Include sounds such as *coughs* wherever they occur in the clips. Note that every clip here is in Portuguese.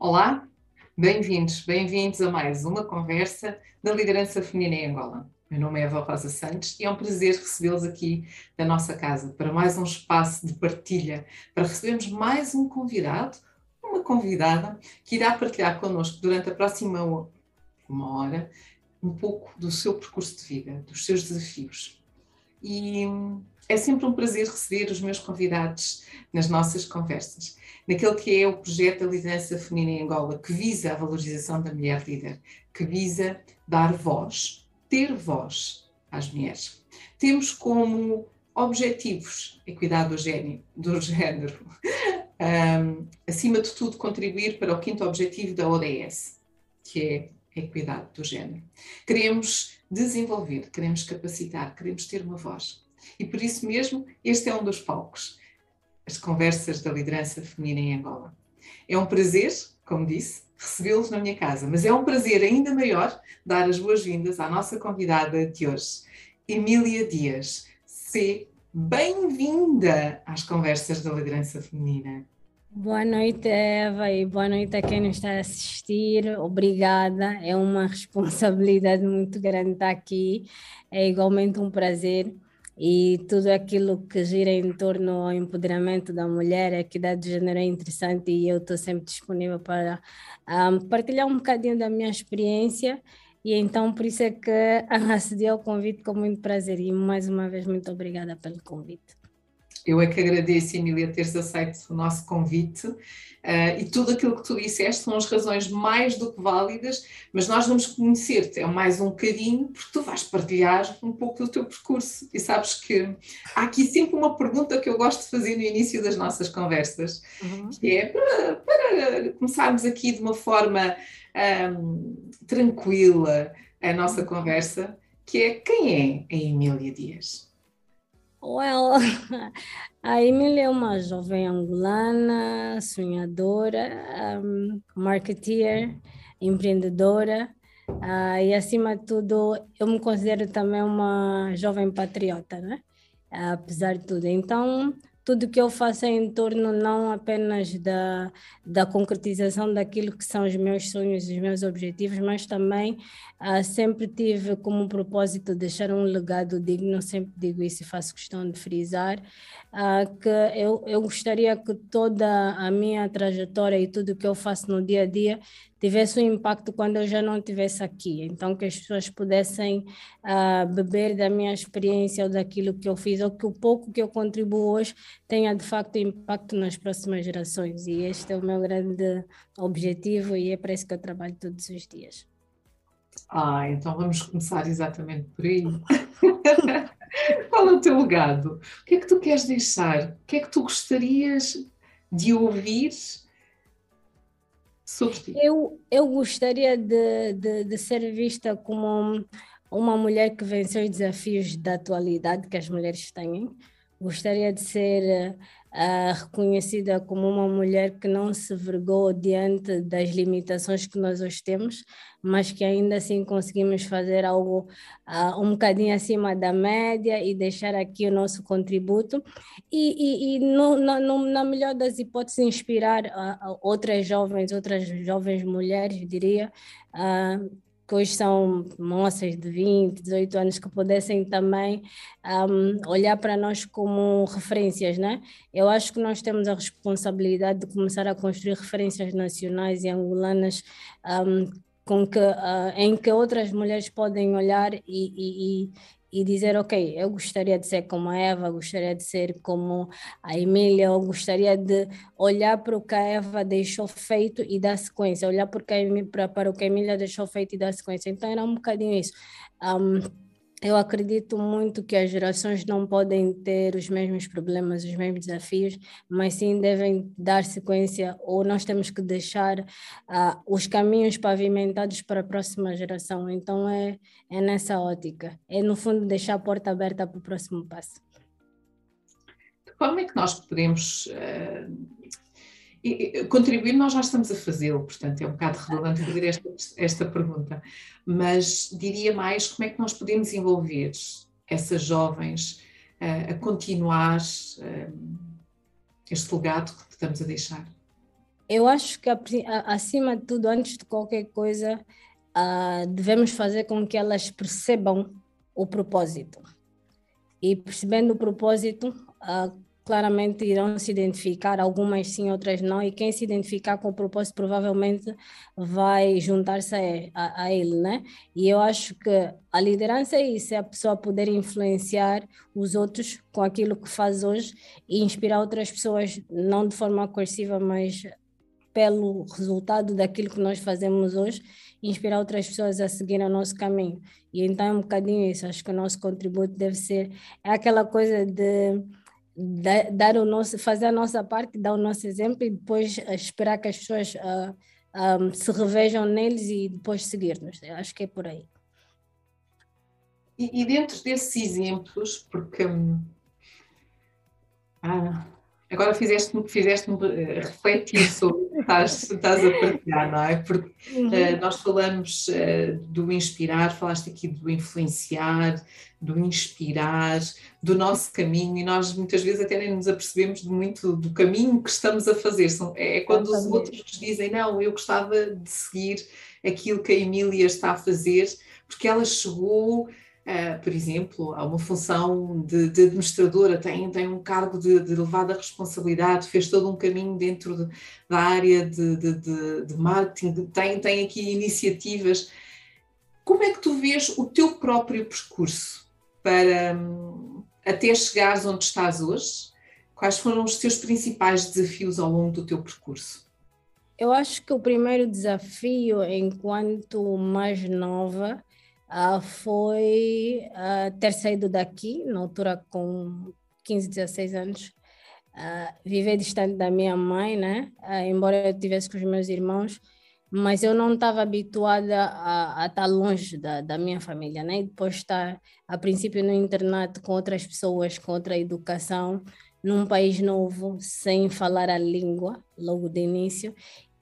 Olá, bem-vindos, bem-vindos a mais uma conversa da liderança feminina em Angola. Meu nome é Eva Rosa Santos e é um prazer recebê-los aqui na nossa casa para mais um espaço de partilha, para recebermos mais um convidado, uma convidada, que irá partilhar connosco durante a próxima uma hora um pouco do seu percurso de vida, dos seus desafios. E é sempre um prazer receber os meus convidados nas nossas conversas naquele que é o projeto da liderança feminina em Angola, que visa a valorização da mulher líder, que visa dar voz, ter voz às mulheres. Temos como objetivos equidade do, gênio, do género, um, acima de tudo, contribuir para o quinto objetivo da ODS, que é a equidade do género. Queremos desenvolver, queremos capacitar, queremos ter uma voz. E por isso mesmo, este é um dos palcos as conversas da liderança feminina em Angola. É um prazer, como disse, recebê-los na minha casa, mas é um prazer ainda maior dar as boas-vindas à nossa convidada de hoje, Emília Dias. Se bem-vinda às conversas da liderança feminina. Boa noite, Eva, e boa noite a quem nos está a assistir. Obrigada, é uma *laughs* responsabilidade muito grande estar aqui, é igualmente um prazer e tudo aquilo que gira em torno ao empoderamento da mulher, a equidade de gênero é interessante e eu estou sempre disponível para um, partilhar um bocadinho da minha experiência e então por isso é que *laughs* acedi ao convite com muito prazer e mais uma vez muito obrigada pelo convite. Eu é que agradeço, Emília, teres aceito o nosso convite Uh, e tudo aquilo que tu disseste são as razões mais do que válidas, mas nós vamos conhecer-te é mais um bocadinho, porque tu vais partilhar um pouco do teu percurso. E sabes que há aqui sempre uma pergunta que eu gosto de fazer no início das nossas conversas, uhum. que é para, para, começarmos aqui de uma forma um, tranquila a nossa conversa, que é quem é a Emília Dias? Well, a Emília é uma jovem angolana, sonhadora, um, marketeer, empreendedora uh, e, acima de tudo, eu me considero também uma jovem patriota, né? apesar de tudo. Então, tudo que eu faço é em torno não apenas da, da concretização daquilo que são os meus sonhos, os meus objetivos, mas também uh, sempre tive como propósito deixar um legado digno, sempre digo isso e faço questão de frisar, uh, que eu, eu gostaria que toda a minha trajetória e tudo que eu faço no dia a dia tivesse um impacto quando eu já não estivesse aqui. Então, que as pessoas pudessem uh, beber da minha experiência ou daquilo que eu fiz, ou que o pouco que eu contribuo hoje tenha de facto impacto nas próximas gerações. E este é o meu grande objetivo e é para isso que eu trabalho todos os dias. Ah, então vamos começar exatamente por aí. *laughs* Qual é o teu legado? O que é que tu queres deixar? O que é que tu gostarias de ouvir Eu, eu gostaria de, de, de ser vista como uma mulher que venceu os desafios da atualidade que as mulheres têm. Gostaria de ser uh, reconhecida como uma mulher que não se vergou diante das limitações que nós hoje temos, mas que ainda assim conseguimos fazer algo uh, um bocadinho acima da média e deixar aqui o nosso contributo. E, e, e no, no, na melhor das hipóteses inspirar uh, outras jovens, outras jovens mulheres, diria, que hoje são moças de 20, 18 anos, que pudessem também um, olhar para nós como referências, né? Eu acho que nós temos a responsabilidade de começar a construir referências nacionais e angolanas um, com que, uh, em que outras mulheres podem olhar e, e, e dizer, ok, eu gostaria de ser como a Eva, gostaria de ser como a Emília, eu gostaria de olhar para o que a Eva deixou feito e dar sequência, olhar para, o que a Emília deixou feito e dar sequência. Então era um bocadinho isso. Um, eu acredito muito que as gerações não podem ter os mesmos problemas, os mesmos desafios, mas sim devem dar sequência ou nós temos que deixar uh, os caminhos pavimentados para a próxima geração. Então é, é nessa ótica, é no fundo deixar a porta aberta para o próximo passo. Como é que nós podemos uh e, contribuir, nós já estamos a fazê-lo, portanto é um bocado redundante fazer esta, esta pergunta, mas diria mais como é que nós podemos envolver essas jovens uh, a continuar uh, este legado que estamos a deixar. Eu acho que, acima de tudo, antes de qualquer coisa, uh, devemos fazer com que elas percebam o propósito. E percebendo o propósito, uh, claramente irão se identificar, algumas sim, outras não, e quem se identificar com o propósito provavelmente vai juntar-se a, a, a, ele, né? E eu acho que a liderança é isso, é a pessoa poder influenciar os outros com aquilo que faz hoje e inspirar outras pessoas, não de forma coerciva, mas pelo resultado daquilo que nós fazemos hoje, inspirar outras pessoas a seguir o nosso caminho. E então é um bocadinho isso, acho que o nosso contributo deve ser, é aquela coisa de dar o nosso, fazer a nossa parte, dar o nosso exemplo e depois esperar que as pessoas uh, ah, um, ah, se revejam neles e depois seguir-nos. Acho que é por aí. E, e dentro desses exemplos, porque hum, ah, Agora fizeste-me fizeste eh, refletir sobre estás, estás a partilhar, não é? Porque uhum. uh, nós falamos uh, do inspirar, falaste aqui do influenciar, do inspirar, do nosso caminho, e nós muitas vezes até nem nos apercebemos de muito do caminho que estamos a fazer. São, é, é quando os outros nos dizem, não, eu gostava de seguir aquilo que a Emília está a fazer, porque ela chegou Uh, por exemplo, há uma função de, de administradora, tem, tem um cargo de, de, elevada responsabilidade, fez todo um caminho dentro de, da área de, marketing, tem, tem aqui iniciativas. Como é que tu vês o teu próprio percurso para um, até chegares onde estás hoje? Quais foram os teus principais desafios ao longo do teu percurso? Eu acho que o primeiro desafio, enquanto mais nova, uh, foi uh, ter saído daqui, na altura com 15, 16 anos, uh, viver distante da minha mãe, né? embora eu tivesse com os meus irmãos, mas eu não estava habituada a, a, estar longe da, da minha família, né? E depois estar, a princípio, no internato com outras pessoas, com outra educação, num país novo, sem falar a língua, logo de início,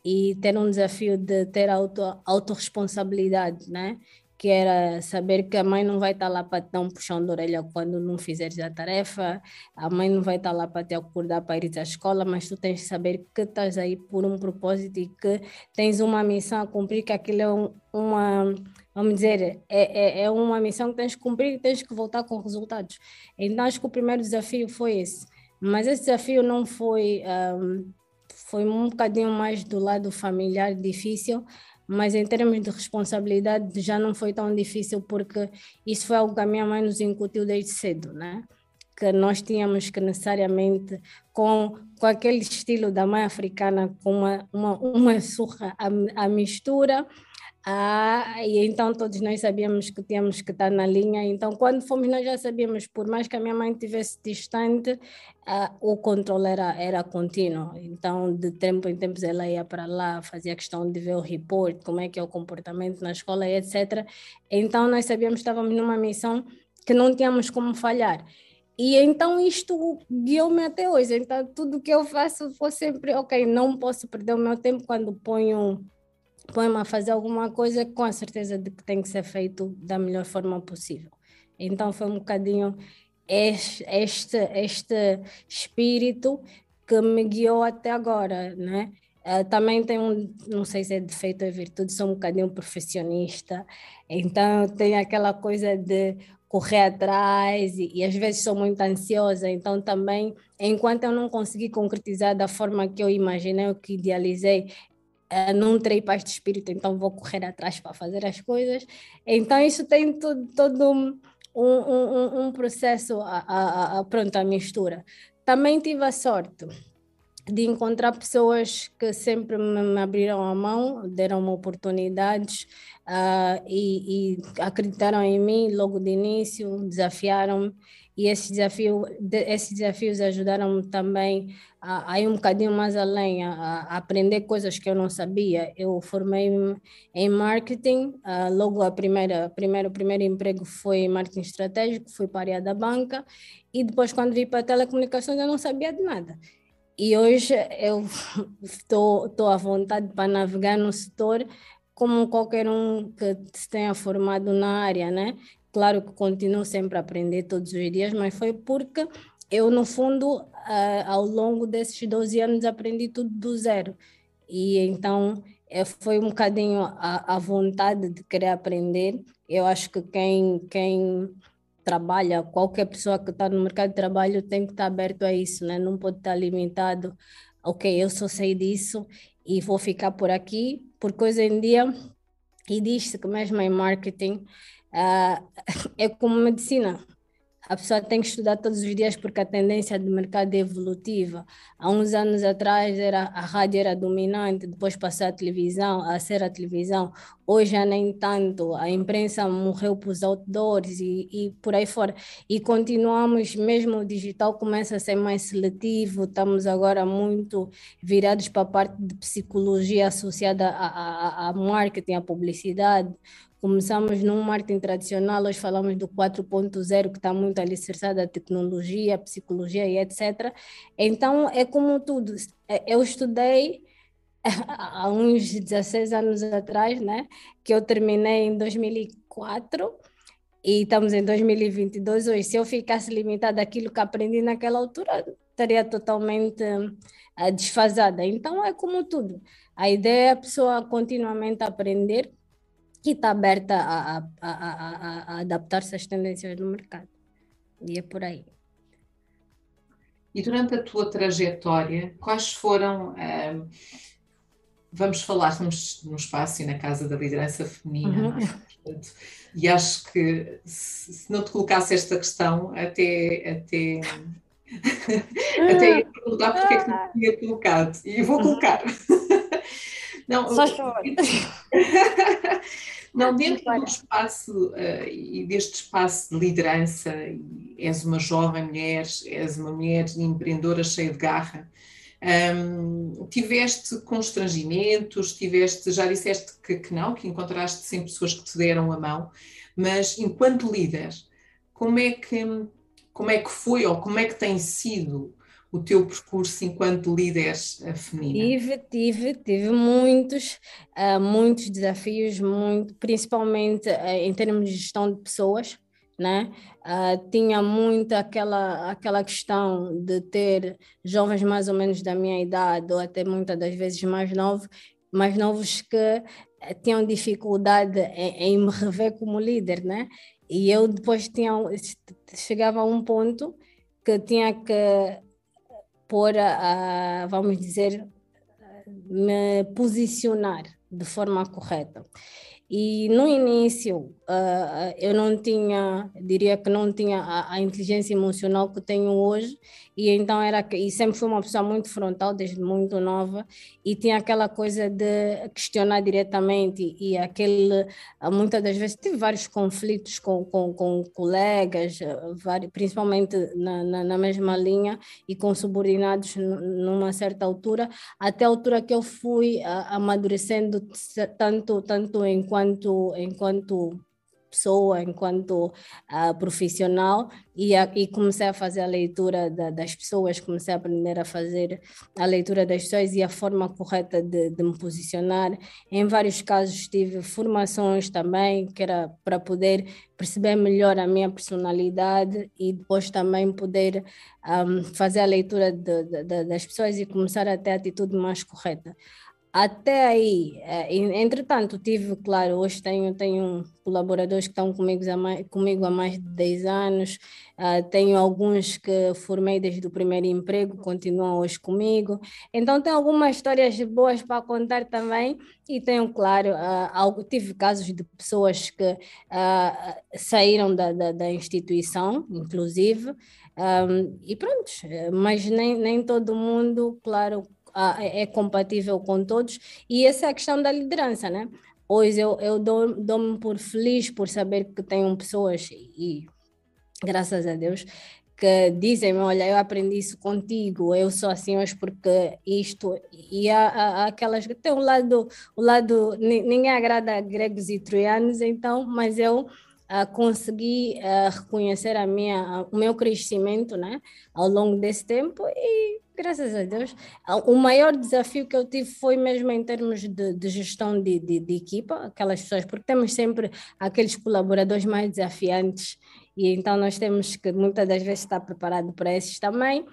e ter um desafio de ter auto, autorresponsabilidade, né? Que era saber que a mãe não vai estar lá para te dar um puxão de orelha quando não fizeres a tarefa, a mãe não vai estar lá para te acordar para ir à escola, mas tu tens de saber que estás aí por um propósito e que tens uma missão a cumprir, que aquilo é um, uma, vamos dizer, é, é, é uma missão que tens que cumprir e tens que voltar com resultados. Então acho que o primeiro desafio foi esse, mas esse desafio não foi... Um, foi um bocadinho mais do lado familiar difícil, mas em termos de responsabilidade já não foi tão difícil porque isso foi algo que a minha mãe nos incutiu desde cedo, né? Que nós tínhamos que necessariamente, com, com aquele estilo da mãe africana, com uma, uma, uma surra a, a mistura, ah, e então todos nós sabíamos que tínhamos que estar na linha. Então, quando fomos, nós já sabíamos, por mais que a minha mãe estivesse distante, ah, o controle era, era contínuo. Então, de tempo em tempos, ela ia para lá, fazia questão de ver o report, como é que é o comportamento na escola, etc. Então, nós sabíamos que estávamos numa missão que não tínhamos como falhar. E então isto guiou-me até hoje. Então, tudo que eu faço foi sempre, ok, não posso perder o meu tempo quando ponho põe-me a fazer alguma coisa com a certeza de que tem que ser feito da melhor forma possível. Então foi um bocadinho este, este, este espírito que me guiou até agora, né? Uh, também tem um, não sei se é defeito ou é virtude, sou um bocadinho perfeccionista, então tenho aquela coisa de correr atrás e, e, às vezes sou muito ansiosa, então também, enquanto eu não consegui concretizar da forma que eu imaginei, o que idealizei, não terei paz de espírito, então vou correr atrás para fazer as coisas. Então, isso tem todo, todo um, um, um, processo, a, a, a, pronto, a mistura. Também tive a sorte de encontrar pessoas que sempre me abriram a mão, deram-me oportunidades uh, e, e, acreditaram em mim logo de início, desafiaram-me e esses desafios, esses desafios ajudaram-me também a, a, ir um bocadinho mais além, a, a, aprender coisas que eu não sabia. Eu formei-me em marketing, uh, logo a primeira, primeiro, primeiro emprego foi marketing estratégico, fui para a área da banca, e depois quando vim para telecomunicações eu não sabia de nada. E hoje eu estou à vontade para navegar no setor como qualquer um que se tenha formado na área, né? Claro que continuo sempre a aprender todos os dias, mas foi porque eu, no fundo, uh, ao longo desses 12 anos, aprendi tudo do zero. e então é, foi um bocadinho a, a vontade de querer aprender. Eu acho que quem, quem trabalha, qualquer pessoa que está no mercado de trabalho tem que estar aberto a isso, né? não pode estar limitado, ok, eu só sei disso e vou ficar por aqui, porque hoje em dia, e diz-se que mesmo em marketing, uh, é como medicina, a pessoa tem que estudar todos os dias porque a tendência do mercado é evolutiva. Há uns anos atrás era, a rádio era dominante, depois passou a televisão, a ser a televisão. Hoje nem tanto, a imprensa morreu para os outdoors e, e por aí fora. E continuamos, mesmo o digital começa a ser mais seletivo, estamos agora muito virados para a parte de psicologia associada a marketing, a publicidade Começamos num marketing tradicional, hoje falamos do 4.0, que está muito alicerçado a tecnologia, a psicologia e etc. Então, é como tudo. É, eu estudei *laughs* há uns 16 anos atrás, né? que eu terminei em 2004 e estamos em 2022 hoje. Se eu ficasse limitada àquilo que aprendi naquela altura, estaria totalmente uh, desfasada. Então, é como tudo. A ideia é a pessoa continuamente aprender que está aberta a, a, a, a adaptar-se às tendências do mercado. E é por aí. E durante a tua trajetória, quais foram. Um, vamos falar, estamos no espaço e na Casa da Liderança Feminina, uhum. É? e acho que se, se, não te colocasse esta questão, até. até *laughs* até ia perguntar porque é que não tinha colocado. E vou colocar. *laughs* Não, Só. Não, dentro do *laughs* espaço uh, e deste espaço de liderança, és uma jovem mulher, és uma mulher empreendedora cheia de garra, tiveste constrangimentos, tiveste, já disseste que, que, não, que encontraste sempre pessoas que te deram a mão, mas enquanto líder, como é que, como é que foi ou como é que tem sido o teu percurso enquanto líder eh, feminina? Tive, tive, tive muitos, uh, muitos desafios, muito, principalmente uh, em termos de gestão de pessoas, né? Uh, tinha muito aquela, aquela questão de ter jovens mais ou menos da minha idade, ou até muitas das vezes mais novos, mais novos que tinham dificuldade em, em me rever como líder, né? E eu depois tinha, chegava a um ponto que tinha que pôr a, a, vamos dizer, me posicionar de forma correta. E no início uh, eu não tinha, diria que não tinha a, a, inteligência emocional que tenho hoje, e então era e sempre fui uma pessoa muito frontal desde muito nova e tinha aquela coisa de questionar diretamente e, aquele ah, muitas das vezes tive vários conflitos com, com, com colegas, ah, vários, principalmente na, na, na mesma linha e com subordinados numa certa altura, até a altura que eu fui amadurecendo tanto tanto enquanto, enquanto pessoa, enquanto uh, profissional, e, a, e, comecei a fazer a leitura da, das pessoas, comecei a aprender a fazer a leitura das pessoas e a forma correta de, de, me posicionar. Em vários casos tive formações também, que era para poder perceber melhor a minha personalidade e depois também poder um, fazer a leitura de, de, das pessoas e começar a ter a atitude mais correta. Até aí, é, entretanto, tive, claro, hoje tenho, tenho colaboradores que estão comigo há mais, comigo há mais de 10 anos, uh, tenho alguns que formei desde o primeiro emprego, continuam hoje comigo. Então, tenho algumas histórias boas para contar também e tenho, claro, uh, algo, tive casos de pessoas que uh, saíram da, da, da, instituição, inclusive, um, e pronto, mas nem, nem todo mundo, claro, é compatível com todos, e essa é a questão da liderança, né? Hoje eu, eu dou-me dou por feliz por saber que tenho pessoas, e graças a Deus, que dizem olha, eu aprendi isso contigo, eu sou assim hoje porque isto, e há, há aquelas que tem um lado, o lado, ninguém agrada gregos e troianos, então, mas eu uh, consegui uh, reconhecer a minha, o meu crescimento né, ao longo desse tempo e Graças a Deus. O maior desafio que eu tive foi mesmo em termos de, de gestão de, de, de, equipa, aquelas pessoas, porque temos sempre aqueles colaboradores mais desafiantes e então nós temos que muitas das vezes estar preparado para esses também.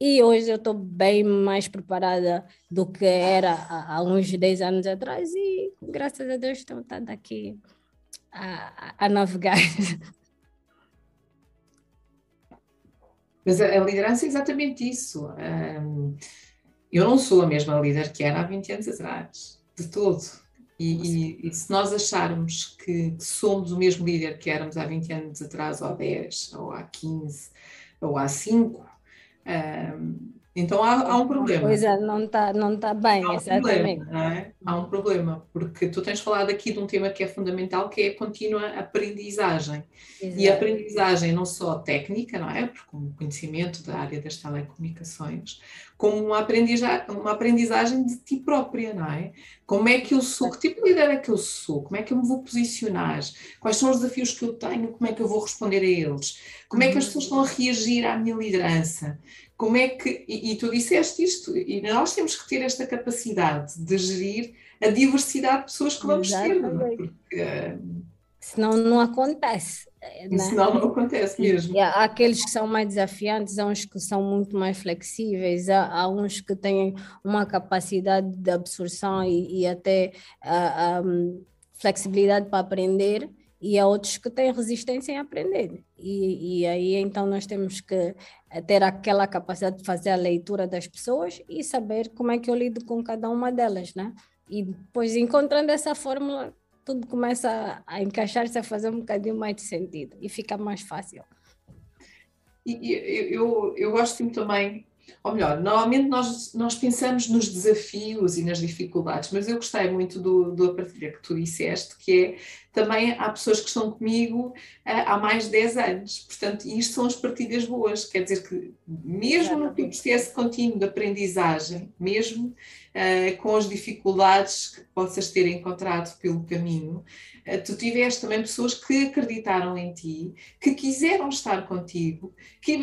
E hoje eu estou bem mais preparada do que era há, há, uns 10 anos atrás e graças a Deus estou tá aqui a, a navegar. Mas a, a, liderança é exatamente isso. Um, eu não sou a mesma líder que era há 20 anos atrás, de todo. E, e, e se nós acharmos que, somos o mesmo líder que éramos há 20 anos atrás, ou há 10, ou há 15, ou há 5, um, então há, há um problema. Pois é, não está não tá bem, há um exatamente. Problema, é? Há um problema, porque tu tens falado aqui de um tema que é fundamental, que é a contínua aprendizagem. Exato. E a aprendizagem não só técnica, não é? Porque o conhecimento da área das telecomunicações, como uma aprendizagem, uma aprendizagem de ti própria, não é? Como é que eu sou, que tipo de líder é que eu sou, como é que eu me vou posicionar, quais são os desafios que eu tenho, como é que eu vou responder a eles, como é que as pessoas estão a reagir à minha liderança, como é que, e, e, tu disseste isto, e nós temos que ter esta capacidade de gerir a diversidade de pessoas que vamos ter, porque, senão não acontece. Né? Senão não acontece mesmo. Há aqueles que são mais desafiantes, há uns que são muito mais flexíveis, há, há uns que têm uma capacidade de absorção e, e até a, a flexibilidade para aprender, e há outros que têm resistência em aprender. E, e, aí então nós temos que ter aquela capacidade de fazer a leitura das pessoas e saber como é que eu lido com cada uma delas, né? E depois encontrando essa fórmula, tudo começa a, encaixar-se, a fazer um bocadinho mais de sentido e fica mais fácil. E, eu, eu, eu gosto também ou melhor, normalmente nós, nós pensamos nos desafios e nas dificuldades, mas eu gostei muito do, do partilha que tu disseste, que é também há pessoas que estão comigo uh, há mais de 10 anos, portanto, isto são as partilhas boas, quer dizer que mesmo no processo contínuo de aprendizagem, mesmo uh, com as dificuldades que possas ter encontrado pelo caminho, uh, tu tiveste também pessoas que acreditaram em ti, que quiseram estar contigo, que,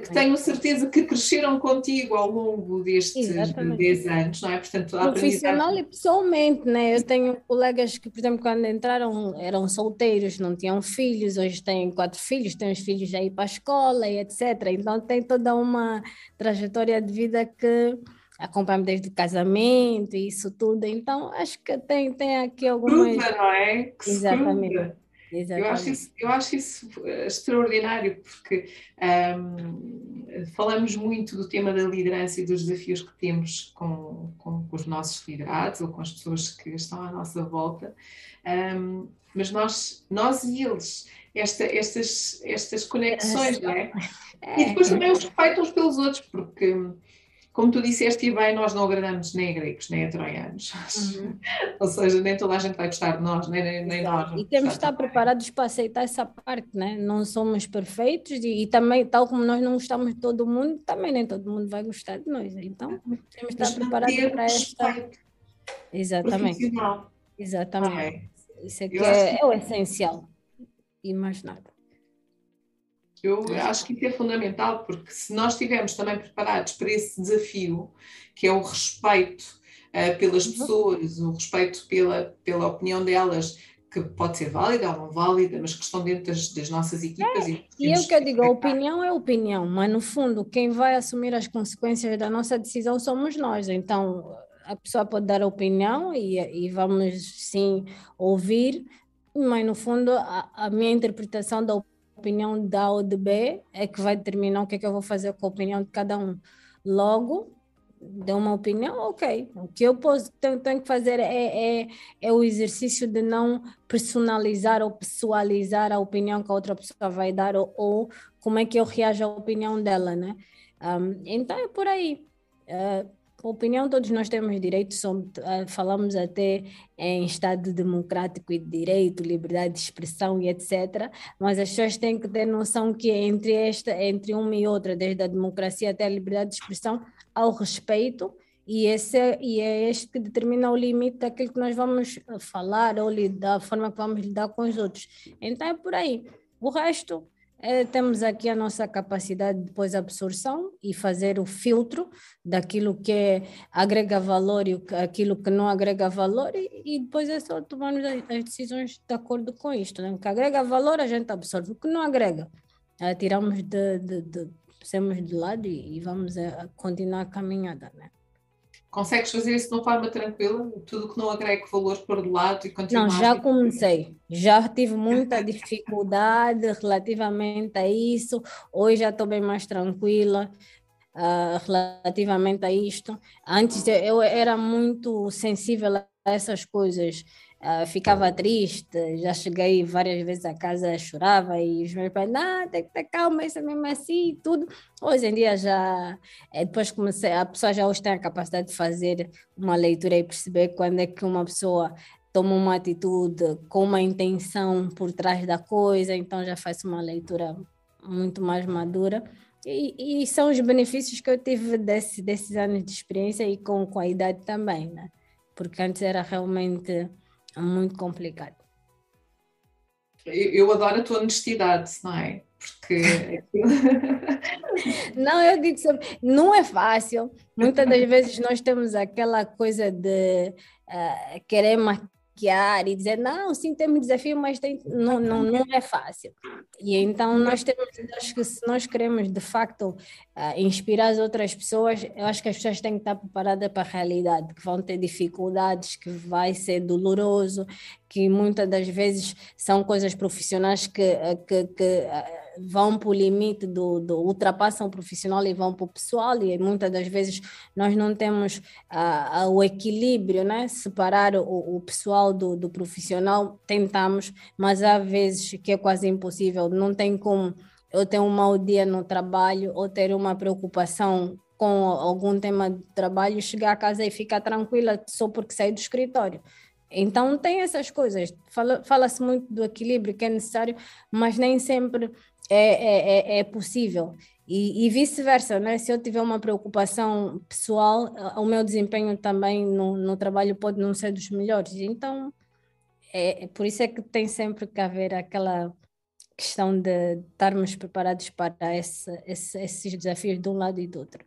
que tenho certeza que cresceram contigo ao longo destes Exatamente. 10 anos, não é? Portanto, Profissional e pessoalmente, né? Eu tenho colegas que, por exemplo, quando entraram eram solteiros, não tinham filhos, hoje têm quatro filhos, têm os filhos aí para a escola e etc. Então tem toda uma trajetória de vida que acompanha desde o casamento e isso tudo. Então acho que tem, tem aqui algumas. Fruta, não é? Que Exatamente. Eu acho, isso, eu acho isso eh, extraordinário, porque um, falamos muito do tema da liderança e dos desafios que temos com, com, com, os nossos liderados ou com as pessoas que estão à nossa volta, um, mas nós, nós e eles, esta, estas, estas conexões, não é? é? E depois também os respeitam uns pelos outros, porque como tu disseste e bem, nós não agradamos nem a gregos, nem a troianos. Uhum. *laughs* Ou seja, nem toda a gente vai gostar de nós, nem, nem, nós. E temos de estar preparados para aceitar essa parte, né? Não somos perfeitos e, e, também, tal como nós não gostamos de todo mundo, também nem todo mundo vai gostar de nós. Então, temos de estar preparados para esta. Exatamente. Exatamente. Isso é que é, é o essencial. E mais nada. Eu acho que isso é fundamental, porque se nós estivermos também preparados para esse desafio, que é o respeito uh, pelas uhum. pessoas, o respeito pela, pela opinião delas, que pode ser válida ou não válida, mas que estão dentro das, das nossas equipas. É, e, e eu que eu digo, a opinião é opinião, mas no fundo, quem vai assumir as consequências da nossa decisão somos nós. Então, a pessoa pode dar a opinião e, e vamos sim ouvir, mas no fundo, a, a minha interpretação da opinião opinião de A ou de B é que vai determinar o que é que eu vou fazer com a opinião de cada um. Logo, deu uma opinião, ok. O que eu posso, tenho, tenho que fazer é, é, é, o exercício de não personalizar ou pessoalizar a opinião que a outra pessoa vai dar ou, ou como é que eu reajo à opinião dela, né? Um, então é por aí. Uh, opinião, todos nós temos direito, somos, ah, falamos até em Estado democrático e de direito, liberdade de expressão e etc. Mas as pessoas têm que ter noção que entre, esta, entre uma e outra, desde a democracia até a liberdade de expressão, há o respeito e, esse, é, e é este que determina o limite daquilo que nós vamos falar ou lidar, a forma que vamos lidar com os outros. Então é por aí. O resto é, temos aqui a nossa capacidade de depois absorção e fazer o filtro daquilo que agrega valor e aquilo que não agrega valor e, e depois é só tomarmos as, decisões de acordo com isto. Né? O que agrega valor a gente absorve, o que não agrega, é, tiramos de, de, de de lado e, e vamos a continuar a caminhada, né? Consegues fazer isso de uma forma tranquila? Tudo que não agrega valor por de lado e continuar? Não, já comecei. Já tive muita *laughs* dificuldade relativamente a isso. Hoje já estou bem mais tranquila uh, relativamente a isto. Antes eu era muito sensível a essas coisas. Uh, ficava triste, já cheguei várias vezes a casa, chorava e os meus pais, não, tem que ter calma, isso é mesmo assim, tudo. Hoje em dia já, é, depois comecei, a pessoa já hoje tem a capacidade de fazer uma leitura e perceber quando é que uma pessoa toma uma atitude com uma intenção por trás da coisa, então já faz uma leitura muito mais madura. E, e, são os benefícios que eu tive desse, desses anos de experiência e com, com a idade também, né? Porque antes era realmente muito complicado. Eu, eu adoro a tua honestidade, não é? Porque. *laughs* não, eu digo sempre, não é fácil. Muitas das *laughs* vezes nós temos aquela coisa de uh, querer maquiar e dizer, não, sim, temos desafio, mas tem, não, não, não é fácil. E então nós temos, acho que se nós queremos de facto uh, inspirar as outras pessoas, eu acho que as pessoas têm que estar preparadas para a realidade, que vão ter dificuldades, que vai ser doloroso, que muitas das vezes são coisas profissionais que, eh, que, que uh, vão para o limite do, do, ultrapassam o profissional e vão para o pessoal e muitas das vezes nós não temos uh, uh, o equilíbrio, né? Separar o, o pessoal do, do profissional, tentamos, mas há vezes que é quase impossível, não tem como eu ter um mau dia no trabalho ou ter uma preocupação com algum tema de trabalho, chegar a casa e ficar tranquila só porque saí do escritório. Então tem essas coisas. Fala-se fala muito do equilíbrio que é necessário, mas nem sempre é, é, é, é possível. E, e vice-versa, né? Se eu tiver uma preocupação pessoal, o meu desempenho também no, no trabalho pode não ser dos melhores. Então, é, é por isso é que tem sempre que haver aquela questão de estarmos preparados para esse, esse, esses desafios de um lado e do outro.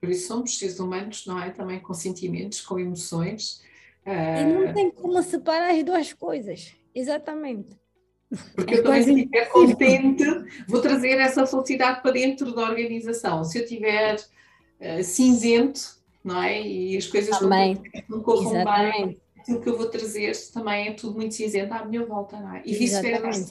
Por isso somos seres humanos, não é? Também com sentimentos, com emoções. E não tem como separar as duas coisas, exatamente. Porque é eu também se estiver contente, vou trazer essa felicidade para dentro da organização. Se eu estiver uh, cinzento, não é? E as coisas também. não, corram bem, aquilo que eu vou trazer também é tudo muito cinzento à minha volta, não é? E vice-versa,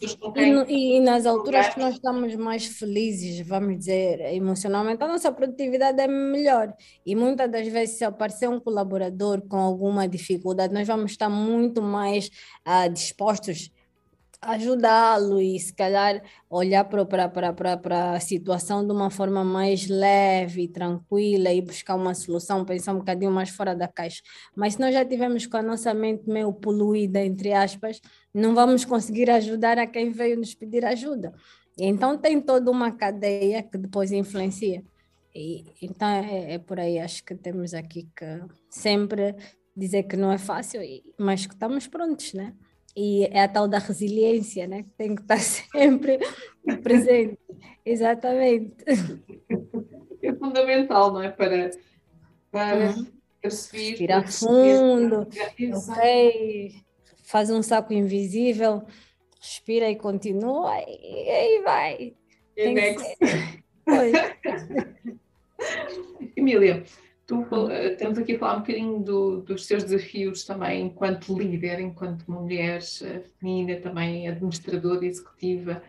e, e, nas alturas que nós estamos mais felizes, vamos dizer, emocionalmente, a nossa produtividade é melhor. E muitas das vezes, se aparecer um colaborador com alguma dificuldade, nós vamos estar muito mais uh, dispostos ajudá-lo e se calhar olhar para a situação de uma forma mais leve, tranquila e buscar uma solução, pensar um bocadinho mais fora da caixa. Mas se nós já tivermos com a nossa mente meio poluída, entre aspas, não vamos conseguir ajudar a quem veio nos pedir ajuda. Então tem toda uma cadeia que depois influencia. E, então é, é por aí, acho que temos aqui que sempre dizer que não é fácil, mas que estamos prontos, né? E é a tal da resiliência, né? Que tem que estar *laughs* sempre presente. Exatamente. É fundamental, não é? Para, para uhum. perceber. Respirar fundo, ok, faz um saco invisível, respira e continua, e aí vai. E next. *laughs* Emília, Tu, eh, estamos aqui a falar um bocadinho do, dos seus desafios também enquanto líder, enquanto mulher eh, feminina, também administradora executiva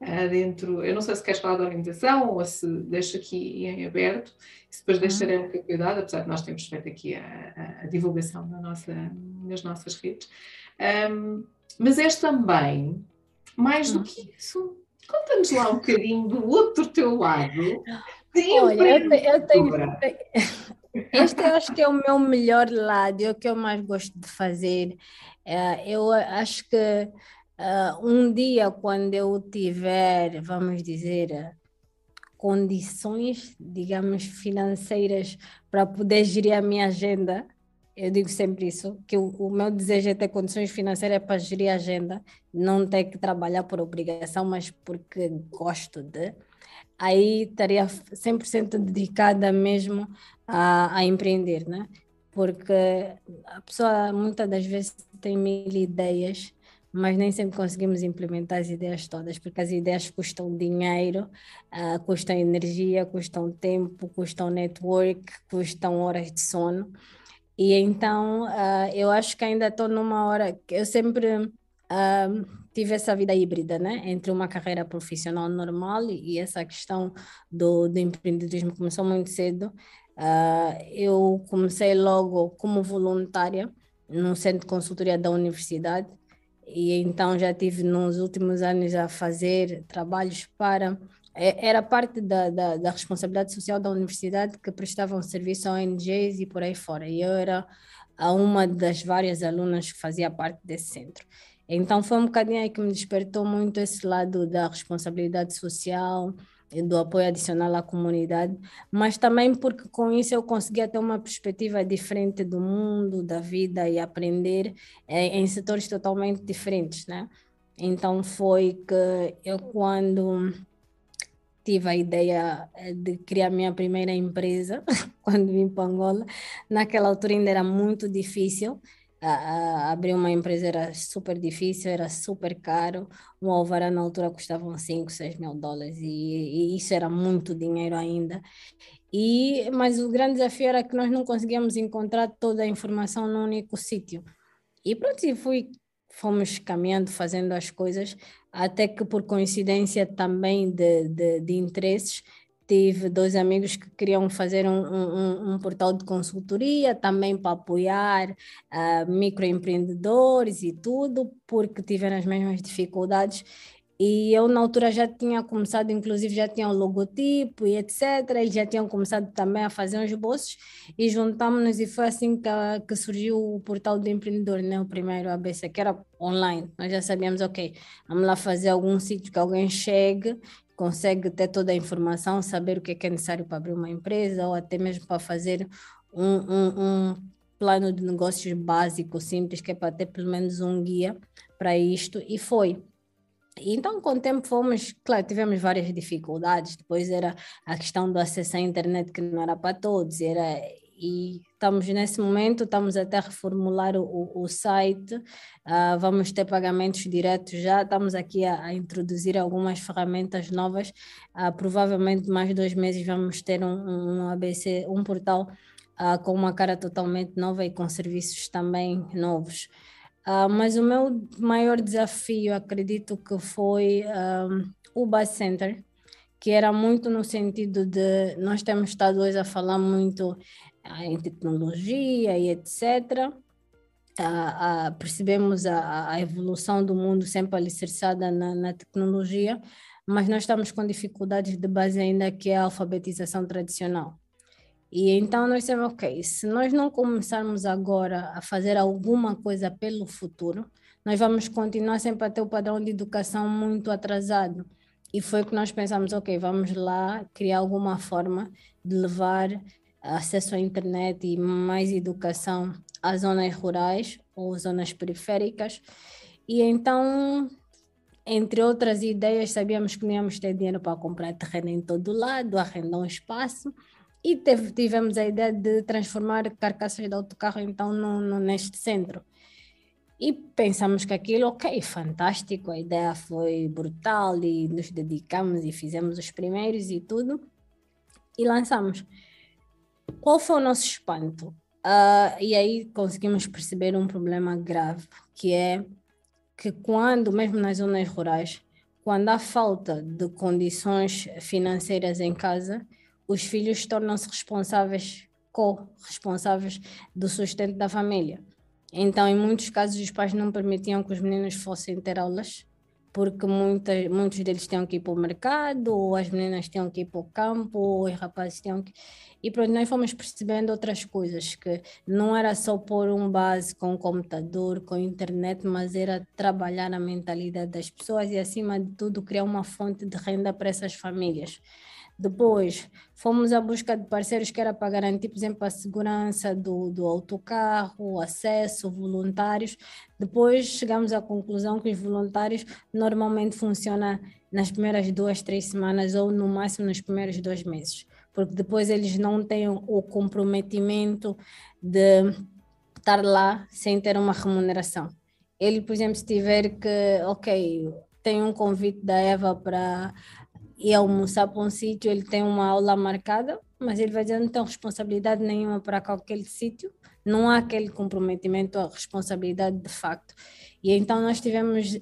uh, dentro. Eu não sei se queres falar da organização ou se deixa aqui em aberto, se depois uhum. deixarei um bocadinho cuidado, apesar de nós termos feito aqui a, a, a divulgação na nossa, nas nossas redes. Um, mas és também, mais do uhum. que isso, conta-nos lá um bocadinho do outro teu lado. Olha, eu, eu tenho. *laughs* Este eu acho que é o meu melhor lado, é o que eu mais gosto de fazer. É, eu acho que uh, um dia, quando eu tiver, vamos dizer, condições, digamos, financeiras para poder gerir a minha agenda, eu digo sempre isso, que o, o, meu desejo é ter condições financeiras para gerir a agenda, não ter que trabalhar por obrigação, mas porque gosto de aí estaria 100% dedicada mesmo a, a empreender, né? Porque a pessoa muitas das vezes tem mil ideias, mas nem sempre conseguimos implementar as ideias todas, porque as ideias custam dinheiro, uh, custam energia, custam tempo, custam network, custam horas de sono. E então uh, eu acho que ainda estou numa hora que eu sempre uh, tive essa vida híbrida, né? Entre uma carreira profissional normal e, essa questão do, do empreendedorismo começou muito cedo. Uh, eu comecei logo como voluntária no centro de consultoria da universidade e então já tive nos últimos anos a fazer trabalhos para é, era parte da, da, da, responsabilidade social da universidade que prestavam serviço a ONGs e por aí fora. E eu era uma das várias alunas que fazia parte desse centro. Então foi um bocadinho aí que me despertou muito esse lado da responsabilidade social, do apoio adicional à comunidade, mas também porque com isso eu conseguia ter uma perspectiva diferente do mundo, da vida e aprender em, em setores totalmente diferentes, né? Então foi que eu quando tive a ideia eh, de criar minha primeira empresa *laughs* quando vim para Angola, naquela altura ainda era muito difícil, abrir uma empresa era super difícil, era super caro. Um alvará na altura custava uns 5, 6 mil dólares e, e, isso era muito dinheiro ainda. E, mas o grande desafio era que nós não conseguíamos encontrar toda a informação num único sítio. E pronto, e fui, fomos caminhando, fazendo as coisas, até que por coincidência também de, de, de interesses, tive dois amigos que queriam fazer um, um, um portal de consultoria também para apoiar uh, microempreendedores e tudo, porque tiveram as mesmas dificuldades. E eu, na altura, já tinha começado, inclusive, já tinha o logotipo e etc. Eles já tinham começado também a fazer uns bolsos e juntámos-nos. E foi assim que, que surgiu o portal do empreendedor, né? o primeiro ABC, que era online. Nós já sabíamos, ok, vamos lá fazer algum sítio que alguém chegue consegue ter toda a informação, saber o que é, que é necessário para abrir uma empresa ou até mesmo para fazer um, um, um plano de negócios básico, simples, que é para ter pelo menos um guia para isto, e foi. Então, com o tempo fomos, claro, tivemos várias dificuldades, depois era a questão do acesso à internet que não era para todos, era e estamos nesse momento, estamos até a reformular o, o site, uh, vamos ter pagamentos diretos já, estamos aqui a, a introduzir algumas ferramentas novas, uh, provavelmente mais dois meses vamos ter um, um ABC, um portal uh, com uma cara totalmente nova e com serviços também novos. mas o meu maior desafio, acredito que foi o Bus Center, que era muito no sentido de nós temos estado hoje a falar muito em tecnologia e etc. Ah, percebemos a, a, evolução do mundo sempre alicerçada na, na, tecnologia, mas nós estamos com dificuldades de base ainda que é a alfabetização tradicional. E então nós dissemos, ok, se nós não começarmos agora a fazer alguma coisa pelo futuro, nós vamos continuar sempre a ter o padrão de educação muito atrasado. E foi que nós pensamos, ok, vamos lá criar alguma forma de levar acesso à internet e mais educação às zonas rurais ou zonas periféricas. E então, entre outras ideias, sabíamos que não íamos ter dinheiro para comprar terreno em todo lado, arrendar um espaço. E teve, tivemos a ideia de transformar carcaças de autocarro então no, no, neste centro. E pensamos que aquilo, ok, fantástico, a ideia foi brutal e nos dedicamos e fizemos os primeiros e tudo. E lançamos. Qual foi o nosso espanto? Uh, e aí conseguimos perceber um problema grave, que é que quando, mesmo nas zonas rurais, quando há falta de condições financeiras em casa, os filhos tornam-se responsáveis, co-responsáveis do sustento da família. Então, em muitos casos, os pais não permitiam que os meninos fossem ter aulas, porque muitos deles tinham que ir para o mercado, ou as meninas tinham que ir para o campo, ou os rapazes tinham que. E pronto, nós fomos percebendo outras coisas, que não era só pôr um base com computador, com internet, mas era trabalhar a mentalidade das pessoas e, acima de tudo, criar uma fonte de renda para essas famílias. Depois, fomos à busca de parceiros que era para garantir, por exemplo, a segurança do, do autocarro, acesso, voluntários. Depois, chegamos à conclusão que os voluntários normalmente funcionam nas primeiras duas, três semanas ou no máximo nos primeiros dois meses, porque depois eles não têm o comprometimento de estar lá sem ter uma remuneração. Ele, por exemplo, se tiver que, ok, tem um convite da Eva para ir almoçar para um sítio, ele tem uma aula marcada, mas ele vai dizer não tem responsabilidade nenhuma para qualquer sítio, não há aquele comprometimento à responsabilidade de facto. E então nós tivemos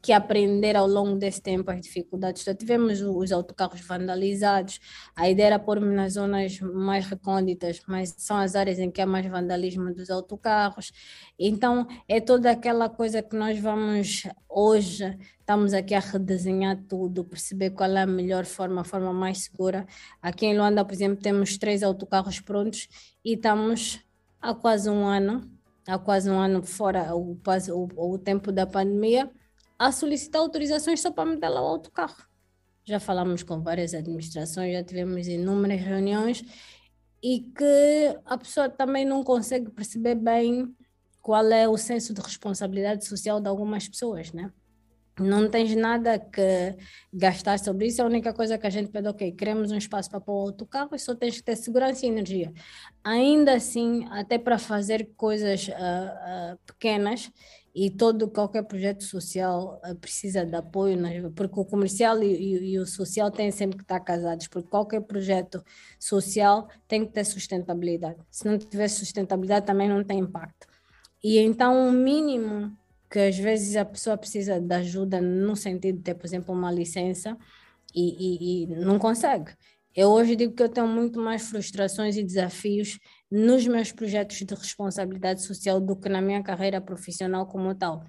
que aprender ao longo desse tempo as dificuldades. Então, tivemos os autocarros vandalizados, a ideia era pôr nas zonas mais recônditas, mas são as áreas em que há mais vandalismo dos autocarros. Então, é toda aquela coisa que nós vamos hoje, estamos aqui a redesenhar tudo, perceber qual é a melhor forma, a forma mais segura. Aqui em Luanda, por exemplo, temos três autocarros prontos e estamos há quase um ano, há quase um ano fora o, o, o tempo da pandemia, a solicitar autorizações só para meter lá o autocarro. Já falamos com várias administrações, já tivemos inúmeras reuniões e que a pessoa também não consegue perceber bem qual é o senso de responsabilidade social de algumas pessoas, né? Não tens nada que gastar sobre isso, a única coisa que a gente pede, ok, queremos um espaço para pôr o autocarro e só tens que ter segurança e energia. Ainda assim, até para fazer coisas uh, uh, pequenas, e todo qualquer projeto social uh, precisa de apoio, né? porque o comercial e, e, e, o social têm sempre que estar casados, porque qualquer projeto social tem que ter sustentabilidade. Se não tiver sustentabilidade, também não tem impacto. E então, o mínimo que às vezes a pessoa precisa de ajuda no sentido de ter, por exemplo, uma licença e, e não consegue. Eu hoje digo que eu tenho muito mais frustrações e desafios nos meus projetos de responsabilidade social do que na minha carreira profissional como tal.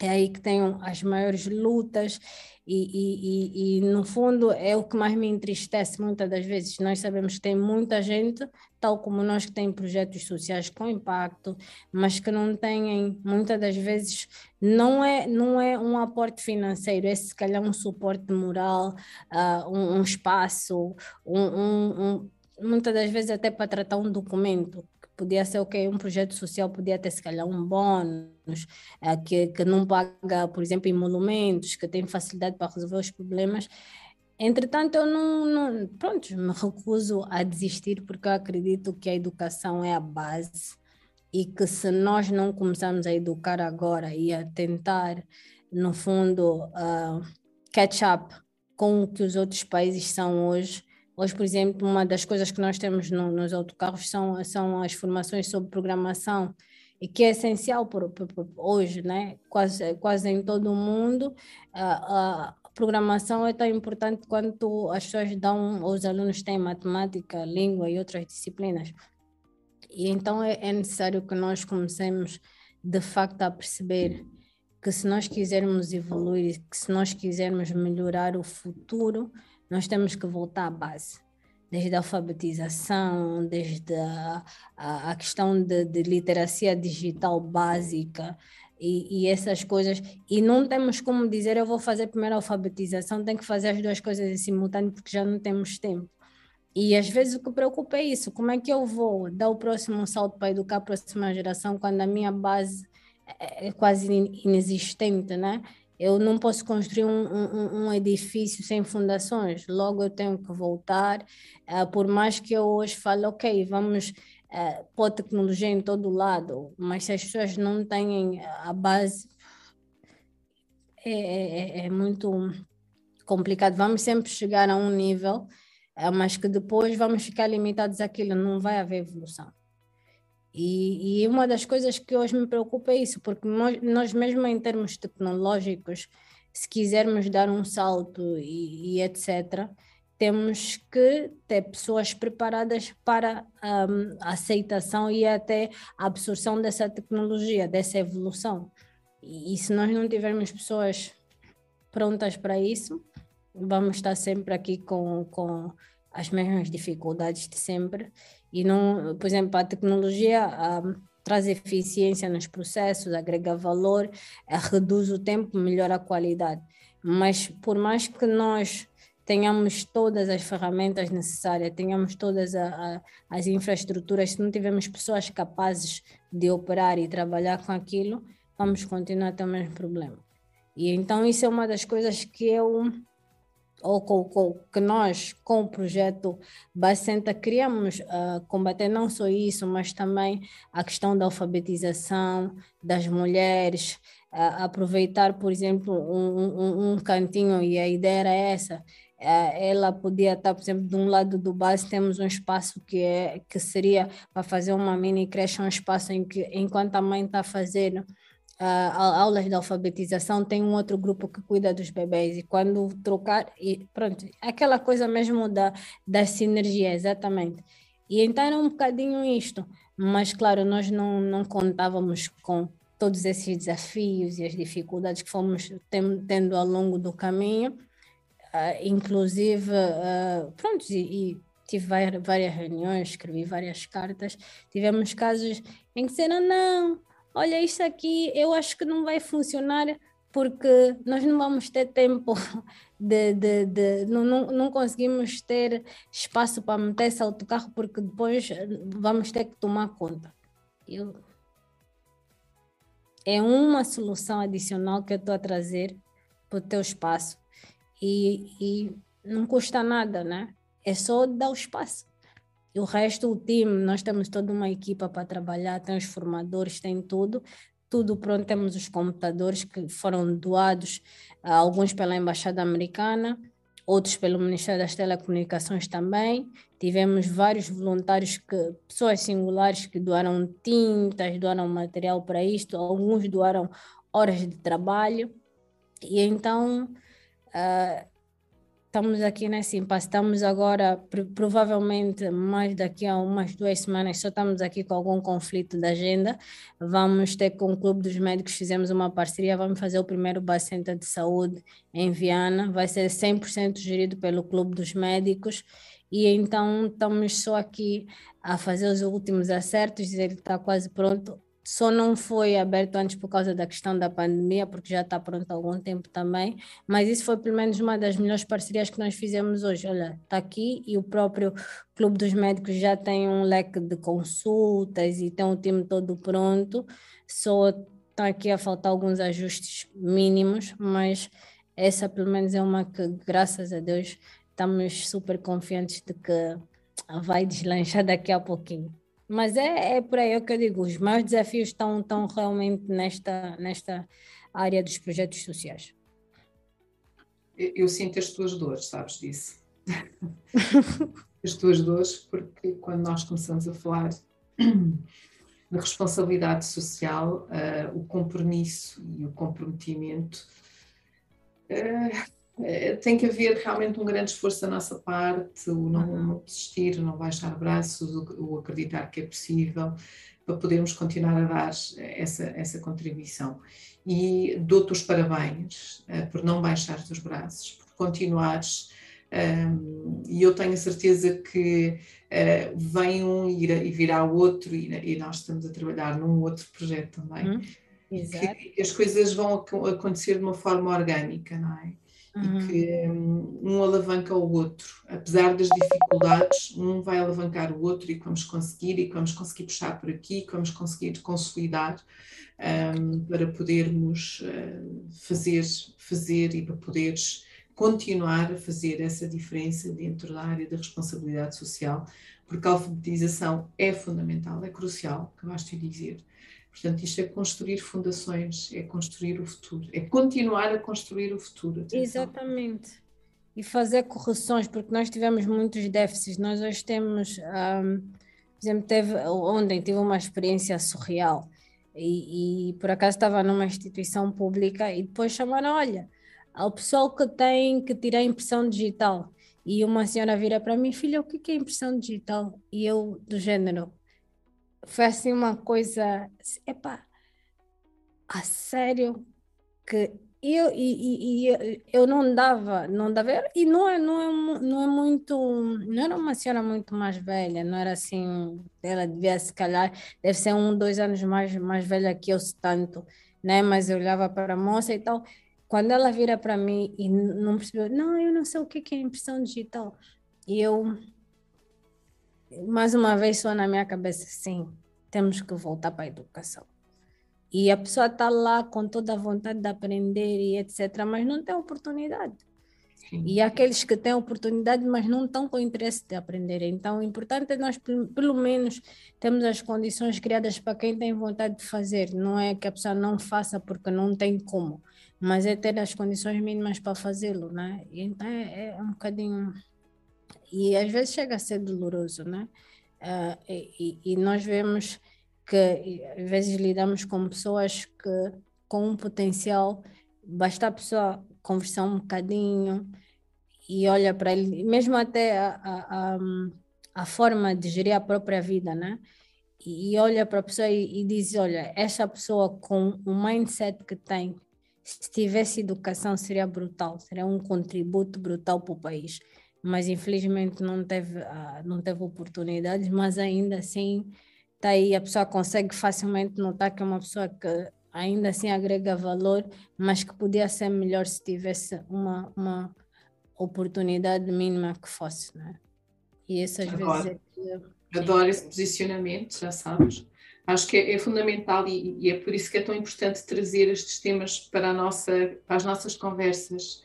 É aí que tenho as maiores lutas e, e, e, e, no fundo é o que mais me entristece muitas das vezes. Nós sabemos que tem muita gente, tal como nós, que tem projetos sociais com impacto, mas que não têm, muitas das vezes, não é, não é um aporte financeiro, é se calhar um suporte moral, uh, um, um, espaço, um, um, muitas das vezes até para tratar um documento podia ser ok, um projeto social podia ter se calhar um bônus, é, que, que não paga, por exemplo, emolumentos, que tem facilidade para resolver os problemas. Entretanto, eu não, não, pronto, me recuso a desistir porque eu acredito que a educação é a base e que se nós não começarmos a educar agora e a tentar, no fundo, uh, catch up com o que os outros países são hoje, Hoje, por exemplo, uma das coisas que nós temos no, nos autocarros são, são as formações sobre programação, e que é essencial por, por, por hoje, né? quase, quase em todo o mundo. A, a, programação é tão importante quanto as pessoas dão, os alunos têm matemática, língua e outras disciplinas. E então é, é necessário que nós comecemos, de facto, a perceber que se nós quisermos evoluir, que se nós quisermos melhorar o futuro, nós temos que voltar à base, desde a alfabetização, desde a, a, questão de, de, literacia digital básica e, e, essas coisas. E não temos como dizer, eu vou fazer primeiro a alfabetização, tem que fazer as duas coisas em simultâneo, porque já não temos tempo. E às vezes o que preocupa é isso: como é que eu vou dar o próximo salto para educar a próxima geração quando a minha base é, é quase inexistente, né? Eu não posso construir um, um, um, edifício sem fundações, logo eu tenho que voltar. Uh, por mais que eu hoje fale, ok, vamos uh, pôr tecnologia em todo lado, mas se as pessoas não têm a base, é, é, é, é muito complicado. Vamos sempre chegar a um nível, uh, mas que depois vamos ficar limitados àquilo, não vai haver evolução. E, e, uma das coisas que hoje me preocupa é isso, porque nós, nós mesmo em termos tecnológicos, se quisermos dar um salto e, e etc., temos que ter pessoas preparadas para um, a aceitação e até a absorção dessa tecnologia, dessa evolução. E, e se nós não tivermos pessoas prontas para isso, vamos estar sempre aqui com, com as mesmas dificuldades de sempre e não, por exemplo, a tecnologia um, traz eficiência nos processos, agrega valor, uh, reduz o tempo, melhora a qualidade. Mas por mais que nós tenhamos todas as ferramentas necessárias, tenhamos todas a, a, as infraestruturas, se não tivermos pessoas capazes de operar e trabalhar com aquilo, vamos continuar a ter o mesmo problema. E então isso é uma das coisas que eu ou com, com, que nós, com o projeto Bacenta, queríamos uh, combater não só isso, mas também a questão da alfabetização das mulheres, uh, aproveitar, por exemplo, um, um, um, cantinho, e a ideia era essa, uh, ela podia estar, por exemplo, de um lado do base temos um espaço que, é, que seria para fazer uma mini creche, um espaço em que, enquanto a mãe está fazendo aulas de alfabetização, tem um outro grupo que cuida dos bebês e quando trocar, e pronto, aquela coisa mesmo da, da sinergia, exatamente. E então era um bocadinho isto, mas claro, nós não, não contávamos com todos esses desafios e as dificuldades que fomos tendo ao longo do caminho, uh, inclusive, uh, pronto, e, e tive várias reuniões, escrevi várias cartas, tivemos casos em que disseram, não, olha, isso aqui eu acho que não vai funcionar porque nós não vamos ter tempo *laughs* de, de, de não, não, não, conseguimos ter espaço para meter esse autocarro porque depois vamos ter que tomar conta. Eu, é uma solução adicional que eu estou a trazer para o teu espaço e, e não custa nada, né? É só dar o espaço. E o resto, o time, nós temos toda uma equipa para trabalhar, tem os formadores, tem tudo, tudo pronto. Temos os computadores que foram doados, uh, alguns pela Embaixada Americana, outros pelo Ministério das Telecomunicações também. Tivemos vários voluntários, que, pessoas singulares que doaram tintas, doaram material para isto, alguns doaram horas de trabalho. E então, uh, estamos aqui nesse impasse. Estamos agora, provavelmente, mais daqui a umas duas semanas, só estamos aqui com algum conflito da agenda. Vamos ter com o Clube dos Médicos, fizemos uma parceria, vamos fazer o primeiro Bacenta de Saúde em Viana. Vai ser 100% gerido pelo Clube dos Médicos. E então estamos só aqui a fazer os últimos acertos, ele está quase pronto só não foi aberto antes por causa da questão da pandemia, porque já está pronto há algum tempo também, mas isso foi pelo menos uma das melhores parcerias que nós fizemos hoje. Olha, está aqui e o próprio Clube dos Médicos já tem um leque de consultas e tem o time todo pronto, só está aqui a faltar alguns ajustes mínimos, mas essa pelo menos é uma que, graças a Deus, estamos super confiantes de que vai deslanchar daqui a pouquinho. Mas é, é por aí é que eu digo, os maiores desafios estão, estão realmente nesta, nesta área dos projetos sociais. Eu, eu sinto as tuas dores, sabes disso? *laughs* as tuas dores, porque quando nós começamos a falar da responsabilidade social, uh, o compromisso e o comprometimento uh, tem que haver realmente um grande esforço da nossa parte, o não, uhum. não desistir, não baixar braços, o, o, acreditar que é possível, para podermos continuar a dar essa, essa contribuição. E dou-te os parabéns uh, por não baixar os braços, por continuares, um, ehm, e eu tenho a certeza que uh, vem um e, e virá outro, e, e, nós estamos a trabalhar num outro projeto também. Uhum. Que as coisas vão acontecer de uma forma orgânica, não é? Uhum. e que um, um alavanca o outro. Apesar das dificuldades, um vai alavancar o outro e que vamos conseguir, e que vamos conseguir puxar por aqui, que vamos conseguir consolidar um, para podermos uh, fazer, fazer e para poderes continuar a fazer essa diferença dentro da área da responsabilidade social, porque a alfabetização é fundamental, é crucial, acabaste de dizer. Portanto, isto é construir fundações, é construir o futuro, é continuar a construir o futuro. Atenção. Exatamente. E fazer correções, porque nós tivemos muitos déficits. Nós hoje temos, um, por exemplo, teve, ontem tive uma experiência surreal e, e por acaso estava numa instituição pública e depois chamaram, olha, ao pessoal que tem que tirar impressão digital. E uma senhora vira para mim, filha, o que é impressão digital? E eu, do género, foi assim uma coisa, epá, a sério, que eu, e, e, eu não dava, não dava, e não é, não é, não é muito, não era uma senhora muito mais velha, não era assim, ela devia se calhar, deve ser um, dois anos mais, mais velha que eu, tanto, né, mas eu olhava para a moça e tal, quando ela vira para mim e não percebeu, não, eu não sei o que é impressão digital, e eu mais uma vez só na minha cabeça, sim, temos que voltar para a educação. E a pessoa está lá com toda a vontade de aprender e etc., mas não tem oportunidade. Sim. E aqueles que têm oportunidade, mas não estão com interesse de aprender. Então, o importante é nós, pelo menos, temos as condições criadas para quem tem vontade de fazer. Não é que a pessoa não faça porque não tem como, mas é ter as condições mínimas para fazê-lo, né? Então, é, é, um bocadinho... E às vezes chega a ser doloroso, né? Uh, e, e nós vemos que às vezes lidamos com pessoas que com um potencial, basta a pessoa conversar um bocadinho e olha para ele, mesmo até a, a, a, a, forma de gerir a própria vida, né? E, e olha para a pessoa e, e, diz: olha, essa pessoa com o mindset que tem, se tivesse educação, seria brutal, seria um contributo brutal para o país. Mas infelizmente não teve, uh, não teve oportunidades, mas ainda assim está aí, a pessoa consegue facilmente notar que é uma pessoa que ainda assim agrega valor, mas que podia ser melhor se tivesse uma, uma oportunidade mínima que fosse, né? E isso às Adoro. vezes é... Adoro esse posicionamento, já sabes. Acho que é, é fundamental e, e, é por isso que é tão importante trazer estes temas para, nossa, para as nossas conversas,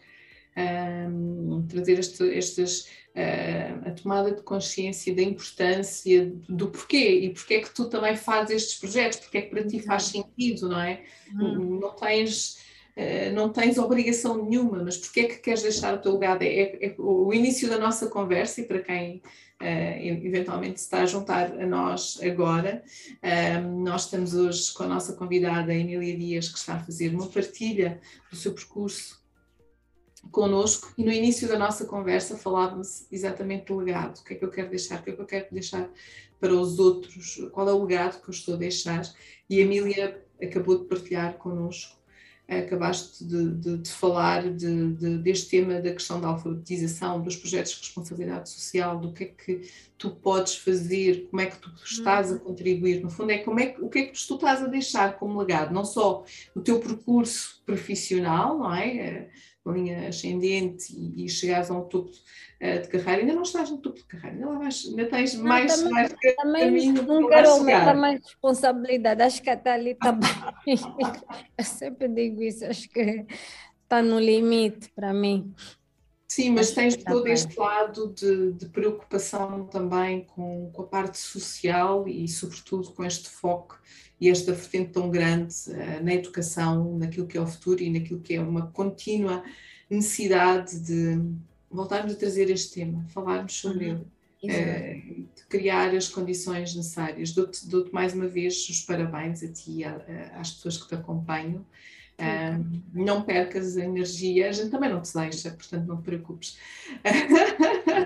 um, trazer este, estes uh, a tomada de consciência da importância do porquê e porque é que tu também fazes estes projetos, porque é que para ti faz sentido, não é? Hum. Não tens. Uh, não tens obrigação nenhuma, mas porque é que queres deixar o teu legado? É, é, é o início da nossa conversa e para quem Uh, eventualmente se está a juntar a nós agora. Uh, nós estamos hoje com a nossa convidada Emília Dias, que está a fazer uma partilha do seu percurso conosco e no início da nossa conversa falávamos exatamente do legado, o que é que eu quero deixar, o que é que eu quero deixar para os outros, qual é o legado que eu estou a deixar e a Emília acabou de partilhar connosco, acabaste de, de, de falar de, deste tema da questão da alfabetização, dos projetos de responsabilidade social, do que é que tu podes fazer, como é que tu estás a uhum. contribuir, no fundo é, como é o que é que tu estás a deixar como legado, não só o teu percurso profissional, não é? Linha ascendente e, e chegares a um topo uh, de carreira, ainda não estás no topo de carreira, ainda, vais, ainda tens não, mais, também, mais também caminho não quero aumentar mais responsabilidade, acho que até ali está bem. *laughs* Eu sempre digo isso, acho que está no limite para mim. Sim, mas tens todo este lado de, de preocupação também com, com, a parte social e, sobretudo, com este foco e esta vertente tão grande uh, na educação, naquilo que é o futuro e naquilo que é uma contínua necessidade de voltarmos a trazer este tema, falarmos sobre uhum. ele, uh, de criar as condições necessárias. Dou-te dou mais uma vez os parabéns a ti e às pessoas que te acompanham. Uh, não percas a energia, a gente também não te deixa, portanto não te preocupes.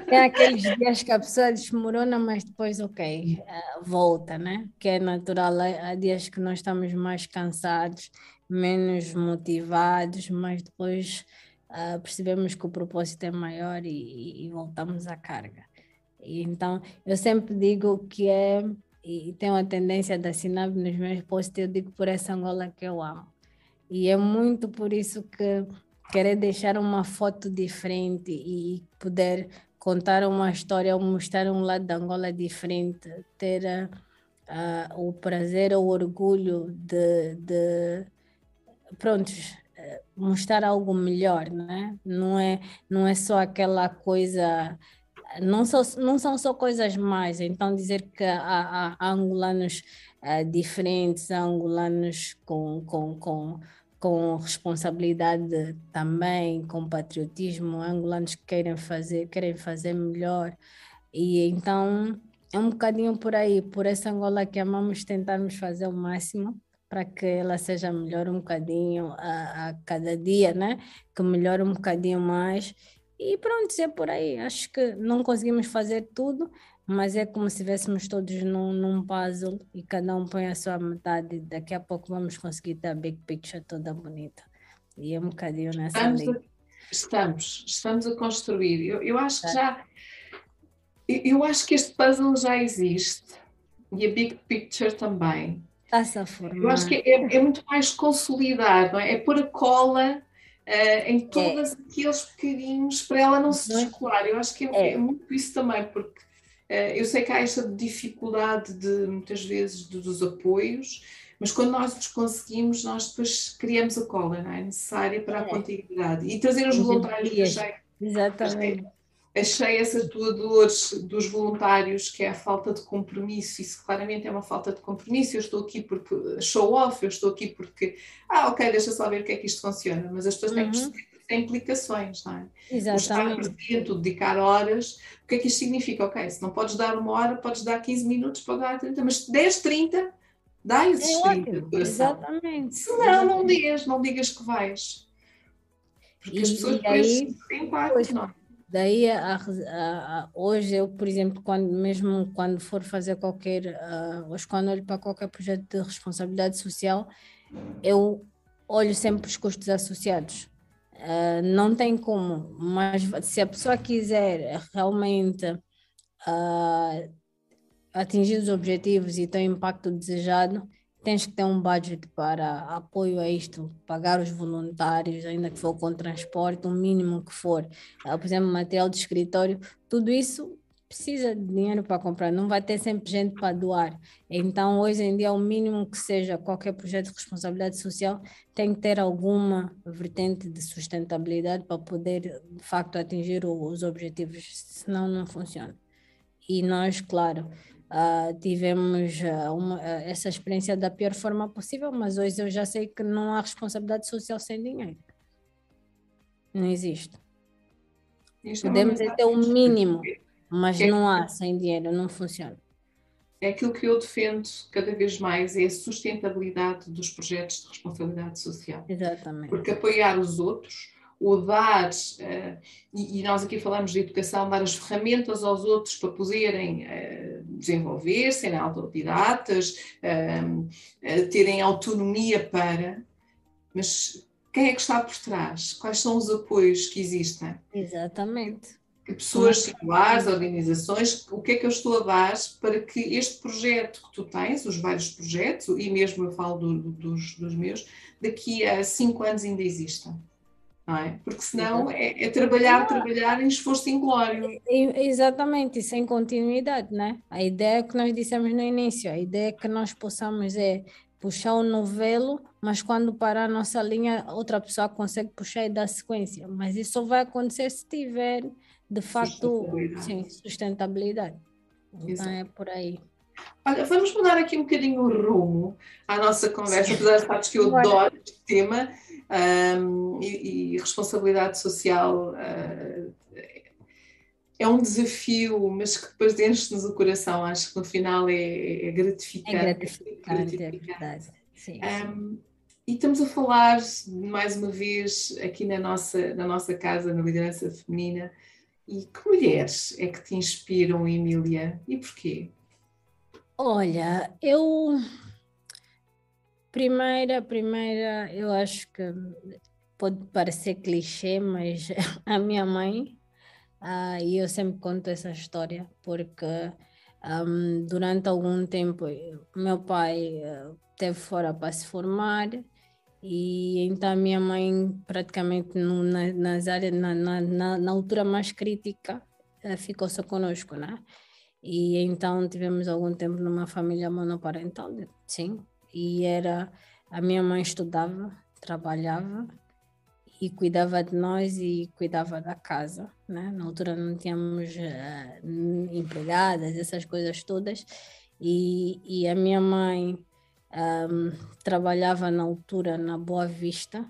Tem aqueles dias que a pessoa desmorona, mas depois, ok, uh, volta, né? Que é natural. Há dias que nós estamos mais cansados, menos motivados, mas depois uh, percebemos que o propósito é maior e, e voltamos à carga. E, então, eu sempre digo que é, e tenho a tendência de assinar nos meus posts, eu digo por essa Angola que eu amo e é muito por isso que querer deixar uma foto diferente e poder contar uma história ou mostrar um lado da Angola diferente, ter uh, o prazer ou o orgulho de, de pronto, mostrar algo melhor, né? não é? Não é só aquela coisa não, só, não são só coisas mais, então dizer que há, há angolanos uh, diferentes, há angolanos com, com, com com responsabilidade também, com patriotismo, angolanos que querem fazer, querem fazer melhor. E então é um bocadinho por aí, por essa Angola que amamos tentarmos fazer o máximo para que ela seja melhor um bocadinho a, a cada dia, né? Que melhore um bocadinho mais. E pronto, é por aí. Acho que não conseguimos fazer tudo, mas é como se estivéssemos todos num, num puzzle e cada um põe a sua metade. Daqui a pouco vamos conseguir ter a big picture toda bonita. E é um bocadinho nessa estamos. A, estamos, estamos a construir. Eu, eu acho que já. Eu acho que este puzzle já existe e a big picture também. Está-se a formar. Eu acho que é, é, muito mais consolidar, não é? É pôr a cola uh, em todos é. aqueles bocadinhos para ela não se descolar. Eu acho que é, é. é muito isso também, porque eh, eu sei que há esta dificuldade de muitas vezes dos apoios, mas quando nós os conseguimos, nós depois criamos a cola não é? necessária para a é. continuidade e trazer os voluntários. Exatamente. Achei essa tua dor dos voluntários, que é a falta de compromisso. Isso claramente é uma falta de compromisso. Eu estou aqui porque show off, eu estou aqui porque, ah, ok, deixa só ver o que é que isto funciona. Mas as pessoas têm que uhum. perceber que tem implicações, não é? Exatamente. O estar presente, o dedicar horas, o que é que isto significa? Ok, se não podes dar uma hora, podes dar 15 minutos, pode dar 30, mas 10, 30, dá esses é 30 de Exatamente. Se não, não digas, não digas que vais. Porque e, as pessoas depois têm impacto, não é? Daí, a, a, hoje, eu, por exemplo, quando, mesmo quando for fazer qualquer, uh, hoje quando olho para qualquer projeto de responsabilidade social, eu olho sempre os custos associados. Uh, não tem como, mas se a pessoa quiser realmente uh, atingir os objetivos e ter o impacto desejado, tens que ter um budget para apoio a isto, pagar os voluntários, ainda que for com transporte, o mínimo que for, uh, por exemplo, material de escritório, tudo isso precisa de dinheiro para comprar, não vai ter sempre gente para doar. Então, hoje em dia, o mínimo que seja qualquer projeto de responsabilidade social tem que ter alguma vertente de sustentabilidade para poder, de facto, atingir os objetivos, senão não funciona. E nós, claro, Uh, tivemos uh, uma, uh, essa experiência da pior forma possível, mas hoje eu já sei que não há responsabilidade social sem dinheiro. Não existe. Isso é Podemos é ter o mínimo, mas é não há sem dinheiro, não funciona. É aquilo que eu defendo cada vez mais, é a sustentabilidade dos projetos de responsabilidade social. Exatamente. Porque apoiar os outros o dar, e, nós aqui falamos de educação, dar as ferramentas aos outros para poderem desenvolver, serem autodidatas, terem autonomia para, mas quem é que está por trás? Quais são os apoios que existem? Exatamente. Que pessoas singulares, organizações, o que é que eu estou a dar para que este projeto que tu tens, os vários projetos, e mesmo eu falo do, dos, dos meus, daqui a cinco anos ainda existam? Não é? Porque senão é, é trabalhar, trabalhar em esforço inglório. Exatamente, e sem continuidade, né? A ideia que nós dissemos no início, a ideia que nós possamos é puxar o novelo, mas quando parar a nossa linha, outra pessoa consegue puxar e dar sequência. Mas isso só vai acontecer se tiver, de facto, sustentabilidade. Sim, sustentabilidade. Então é por aí. Olha, vamos mudar aqui um bocadinho o rumo à nossa conversa, apesar de sabes que eu adoro este tema um, e, e, responsabilidade social uh, é um desafio, mas que depois enche-nos o coração. Acho que no final é, é gratificante. É gratificante, é verdade. Sim, um, e estamos a falar, mais uma vez, aqui na nossa, na nossa casa, na liderança feminina. E que mulheres é que te inspiram, Emília? E porquê? Olha, eu Primeira, primeira, eu acho que pode parecer clichê, mas *laughs* a minha mãe, uh, e eu sempre conto essa história, porque um, durante algum tempo meu pai uh, teve fora para se formar e então a minha mãe praticamente no, na, nas áreas, na, na, na, altura mais crítica ficou só conosco, né? E então tivemos algum tempo numa família monoparental, sim, e era a minha mãe estudava, trabalhava e cuidava de nós e cuidava da casa, né? Na altura não tínhamos uh, empregadas, essas coisas todas e, e a minha mãe um, trabalhava na altura na Boa Vista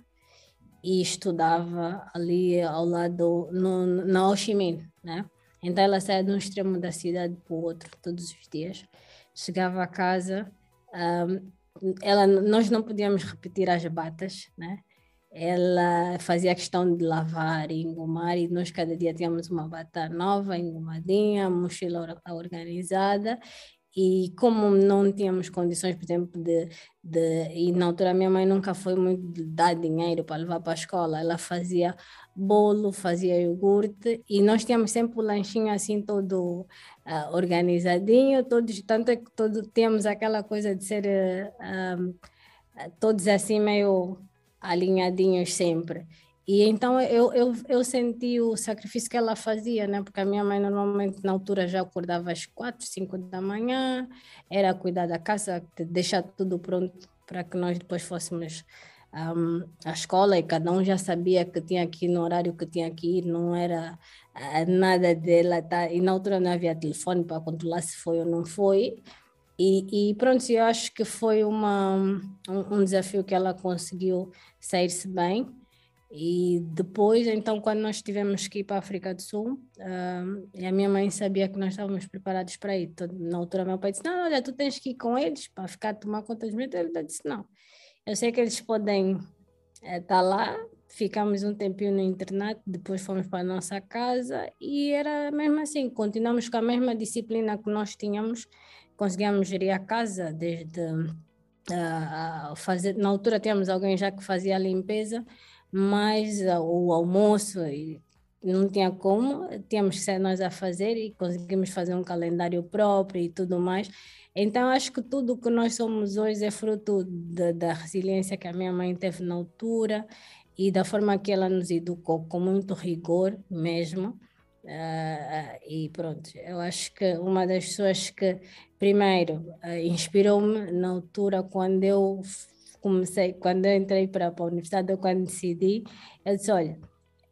e estudava ali ao lado no, na Ho Chi Minh, né? Então ela saía de um extremo da cidade para o outro todos os dias. Chegava a casa, um, ela, nós não podíamos repetir as batas, né? Ela fazia questão de lavar e engomar e nós cada dia tínhamos uma bata nova, engomadinha, mochila organizada e como não tínhamos condições, por exemplo, de, de e na altura minha mãe nunca foi muito de dar dinheiro para levar para a escola, ela fazia bolo, fazia iogurte e nós tínhamos sempre o lanchinho assim todo uh, organizadinho, todos, tanto é que todos temos aquela coisa de ser uh, todos assim meio alinhadinhos sempre. E então eu, eu, eu senti o sacrifício que ela fazia, né? Porque a minha mãe normalmente na altura já acordava às quatro, cinco da manhã, era cuidar da casa, deixar tudo pronto para que nós depois fôssemos um, a escola e cada um já sabia que tinha que ir no horário que tinha que ir, não era nada dela, tá? e na altura não havia telefone para controlar se foi ou não foi. E, e pronto, eu acho que foi uma, um, um desafio que ela conseguiu sair-se bem. E depois, então, quando nós tivemos que ir para a África do Sul, uh, a minha mãe sabia que nós estávamos preparados para ir. Na altura, meu pai disse: Não, olha, tu tens que ir com eles para ficar a tomar conta dos meus. Ele disse: Não, eu sei que eles podem estar é, tá lá. Ficamos um tempinho no internato, depois fomos para a nossa casa e era mesmo assim. Continuamos com a mesma disciplina que nós tínhamos, conseguíamos gerir a casa desde. Uh, fazer, na altura tínhamos alguém já que fazia a limpeza, mas uh, o almoço não tinha como, tínhamos que ser nós a fazer e conseguimos fazer um calendário próprio e tudo mais. Então, acho que tudo o que nós somos hoje é fruto de, da resiliência que a minha mãe teve na altura e da forma que ela nos educou, com muito rigor mesmo. Uh, e pronto, eu acho que uma das pessoas que, primeiro, uh, inspirou-me na altura quando eu comecei, quando eu entrei para, a universidade, eu quando decidi, eu disse, olha,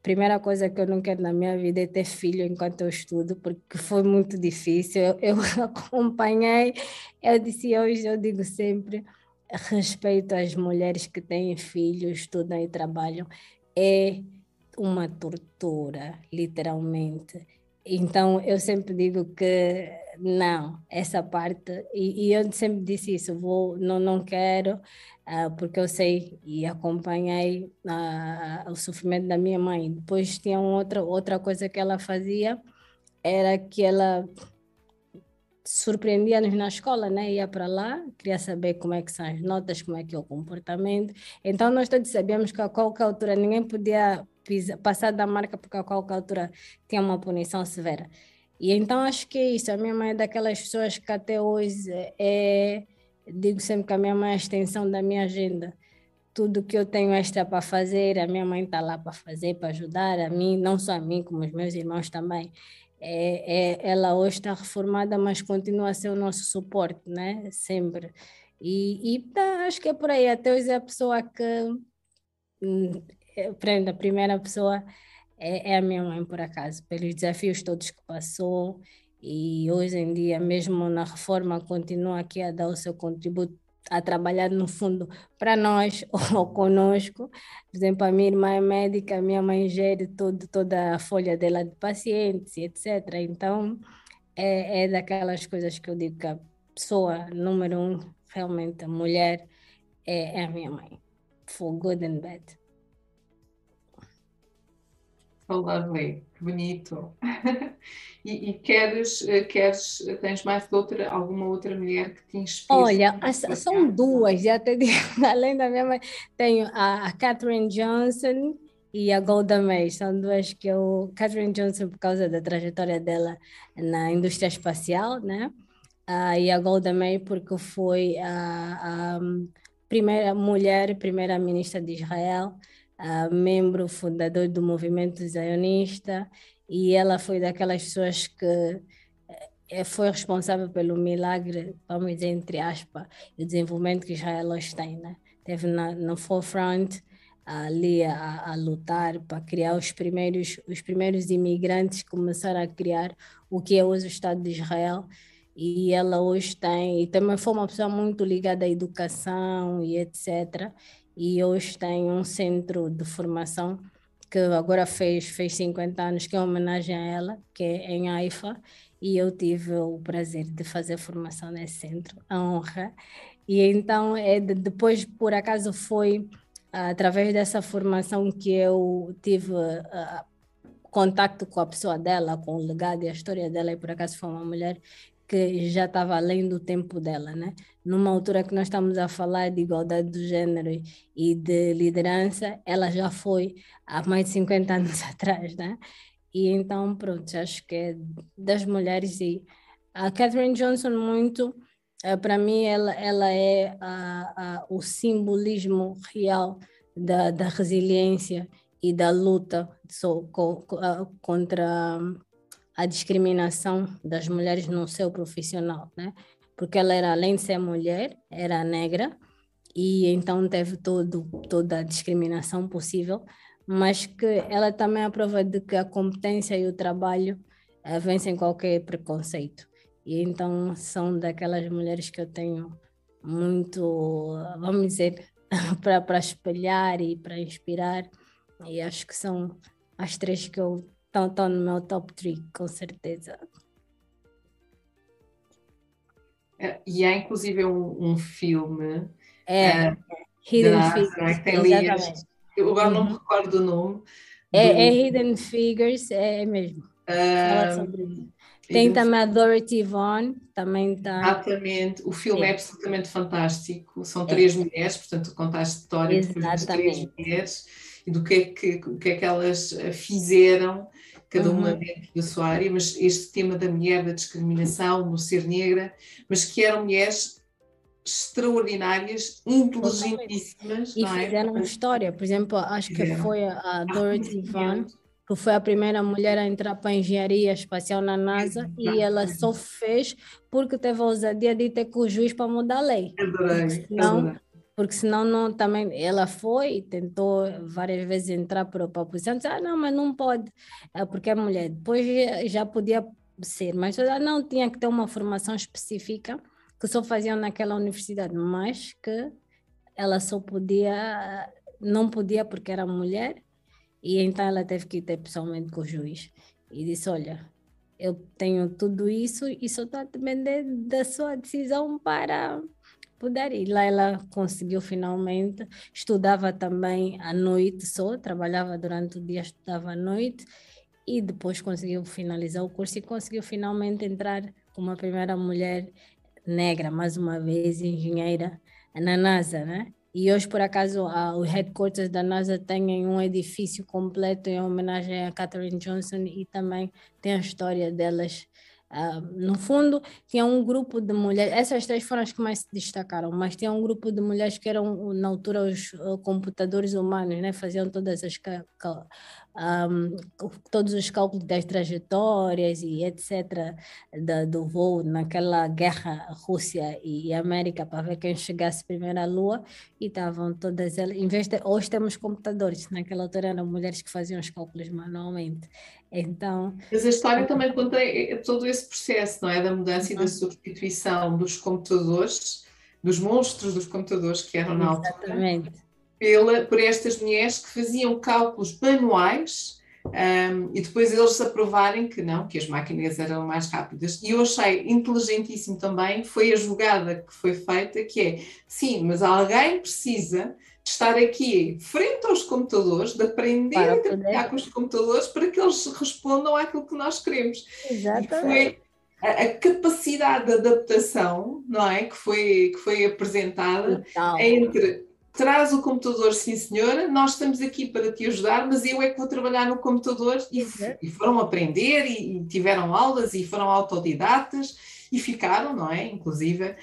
primeira coisa que eu não quero na minha vida é ter filho enquanto eu estudo, porque foi muito difícil. Eu, eu *laughs* acompanhei, eu disse hoje, eu digo sempre, respeito às mulheres que têm filhos, estudam e trabalham. É uma tortura, literalmente. Então, eu sempre digo que não, essa parte, e, e eu sempre disse isso, vou, não, não quero uh, porque eu sei e acompanhei uh, o sofrimento da minha mãe. Depois tinha outra, outra coisa que ela fazia, era que ela surpreendia-nos na escola, né? Ia para lá, queria saber como é que são as notas, como é que é o comportamento. Então nós todos sabíamos que a qualquer altura ninguém podia pisar, passar da marca porque a qualquer altura tinha uma punição severa. E então acho que é isso. A minha mãe é daquelas pessoas que até hoje é digo sempre que a minha mãe é a extensão da minha agenda. Tudo que eu tenho extra para fazer, a minha mãe está lá para fazer, para ajudar a mim, não só a mim, como os meus irmãos também. É, é, ela hoje está reformada, mas continua a ser o nosso suporte, né? Sempre. E, e tá, acho que é por aí. Até hoje é a pessoa que. Hum, prenda, a primeira pessoa é, é a minha mãe, por acaso, pelos desafios todos que passou e hoje em dia, mesmo na reforma, continua aqui a dar o seu contributo, a trabalhar no fundo para nós *laughs* ou conosco. Por exemplo, a minha irmã é médica, a minha mãe gere toda a folha dela de pacientes, etc. Então, é, é daquelas coisas que eu digo que a pessoa número um, realmente a mulher, é, é a minha mãe, for good and bad. So lovely, que bonito. e, e, queres, eh, queres, tens mais outra, alguma outra mulher que te inspire? Olha, são duas, já te *laughs* digo, além da minha mãe, tenho a, a Catherine Johnson e a Golda Meir, são duas que eu, Catherine Johnson por causa da trajetória dela na indústria espacial, né? Uh, e a Golda Meir porque foi a, a primeira mulher, primeira ministra de Israel, uh, membro fundador do movimento zionista, e ela foi daquelas pessoas que eh, foi responsável pelo milagre, vamos dizer, entre aspas, o desenvolvimento que Israel hoje tem. Né? Teve na, no forefront ali a, a, lutar para criar os primeiros, os primeiros imigrantes começaram a criar o que é hoje o Estado de Israel. E ela hoje tem, e também foi uma pessoa muito ligada à educação e etc e hoje tem um centro de formação que agora fez, fez 50 anos, que é uma homenagem a ela, que é em Haifa, e eu tive o prazer de fazer formação nesse centro, a honra. E então, é de, depois, por acaso, foi através dessa formação que eu tive uh, contato com a pessoa dela, com o legado e a história dela, e por acaso foi uma mulher que já estava além do tempo dela, né? Numa altura que nós estamos a falar de igualdade do gênero e de liderança, ela já foi há mais de 50 anos *laughs* atrás, né? E então, pronto, acho que é das mulheres e a Catherine Johnson muito, eh, para mim, ela, ela é a, a, o simbolismo real da, da resiliência e da luta so, co, co, contra a discriminação das mulheres no seu profissional, né? Porque ela era, além de ser mulher, era negra e então teve todo, toda a discriminação possível, mas que ela também é a prova de que a competência e o trabalho uh, vencem qualquer preconceito. E então são daquelas mulheres que eu tenho muito, vamos dizer, *laughs* para espelhar e para inspirar. E acho que são as três que eu estão no meu top 3, com certeza. É, e há inclusive um, um filme é, uh, Hidden da, Figures. Tem linhas, eu agora uhum. não me uhum. recordo o nome. É, do... é Hidden Figures, é, é mesmo. Uh, tem também a Dorothy Vaughan, também está. Exatamente, o filme é. é absolutamente fantástico. São é. três é. mulheres, portanto, conta a história das três mulheres e do que é que, que, é que elas eh, fizeram, cada uma uhum. dentro da sua área, mas este tema da mulher, da discriminação, no ser negra, mas que eram mulheres extraordinárias, inteligentíssimas. E é? fizeram história, por exemplo, acho que foi a Dorothy Vaughan que foi a primeira mulher a entrar para a engenharia espacial na NASA e ela só fez porque teve a ousadia de ter com o juiz para mudar a lei. Adorei, senão, porque senão não, também ela foi tentou várias vezes entrar para, a posição, disse, ah não, mas não pode, é porque é mulher. Depois já podia ser, mas ah, não tinha que ter uma formação específica que só faziam naquela universidade, mas que ela só podia, não podia porque era mulher e então ela teve que ir ter pessoalmente com o juiz e disse: Olha, eu tenho tudo isso e só está a depender da sua decisão para poder ir. Lá ela conseguiu finalmente, estudava também à noite só, trabalhava durante o dia, estudava à noite e depois conseguiu finalizar o curso e conseguiu finalmente entrar como a primeira mulher negra, mais uma vez engenheira na NASA, né? E hoje, por acaso, a, o headquarters da NASA tem um edifício completo em homenagem a Katherine Johnson e também tem a história delas. Uh, no fundo, tinha um grupo de mulheres, essas três foram as que mais se destacaram, mas tinha um grupo de mulheres que eram, na altura, os uh, computadores humanos, né? faziam todas as um, todos os cálculos das trajetórias e etc. Da, do voo naquela guerra Rússia e América para ver quem chegasse primeiro à Lua e estavam todas elas, em vez de, hoje temos computadores, naquela altura eram mulheres que faziam os cálculos manualmente. Então, Mas a história também conta todo esse processo, não é? Da mudança e da substituição dos computadores, dos monstros dos computadores que eram na altura. Pela, por estas mulheres que faziam cálculos manuais um, e depois eles aprovarem que não, que as máquinas eram mais rápidas. E eu achei inteligentíssimo também, foi a jogada que foi feita, que é, sim, mas alguém precisa estar aqui frente aos computadores, de aprender a trabalhar com os computadores para que eles respondam àquilo que nós queremos. Exatamente. E foi a, a, capacidade de adaptação, não é, que foi, que foi apresentada Total. entre traz o computador, sim senhora, nós estamos aqui para te ajudar, mas eu é que vou trabalhar no computador e, e foram aprender e, e, tiveram aulas e foram autodidatas e ficaram, não é? Inclusive,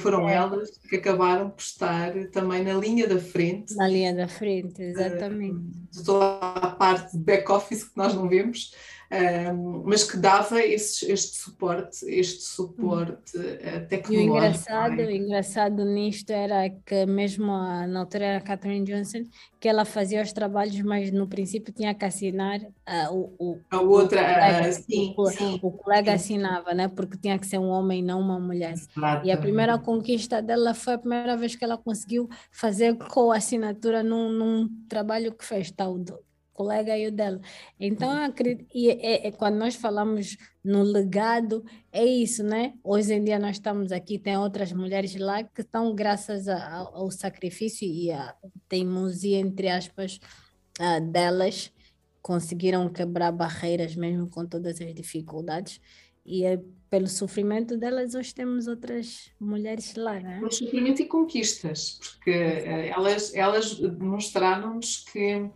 foram é. elas que acabaram por estar também na linha da frente. Na linha da frente, exatamente. De toda a parte de back-office que nós não vemos, um, mas que dava este suporte, este suporte uh, tecnológico. E o engraçado, é? engraçado nisto era que mesmo a, na altura era a Catherine Johnson, que ela fazia os trabalhos, mas no princípio tinha que assinar uh, o, o, a outra, o colega, uh, sim, o, sim, o colega sim. assinava, né? porque tinha que ser um homem, não uma mulher. Exato. E a primeira conquista dela foi a primeira vez que ela conseguiu fazer co-assinatura num, num trabalho que fez tal do, colega e o dela. Então, e é, é, quando nós falamos no legado, é isso, né? Hoje em dia nós estamos aqui, tem outras mulheres lá que estão, graças a, ao sacrifício e à teimosia, entre aspas, delas, conseguiram quebrar barreiras mesmo com todas as dificuldades. E é pelo sofrimento delas, hoje temos outras mulheres lá, né? Pelo sofrimento e conquistas, porque uh, elas, elas mostraram-nos que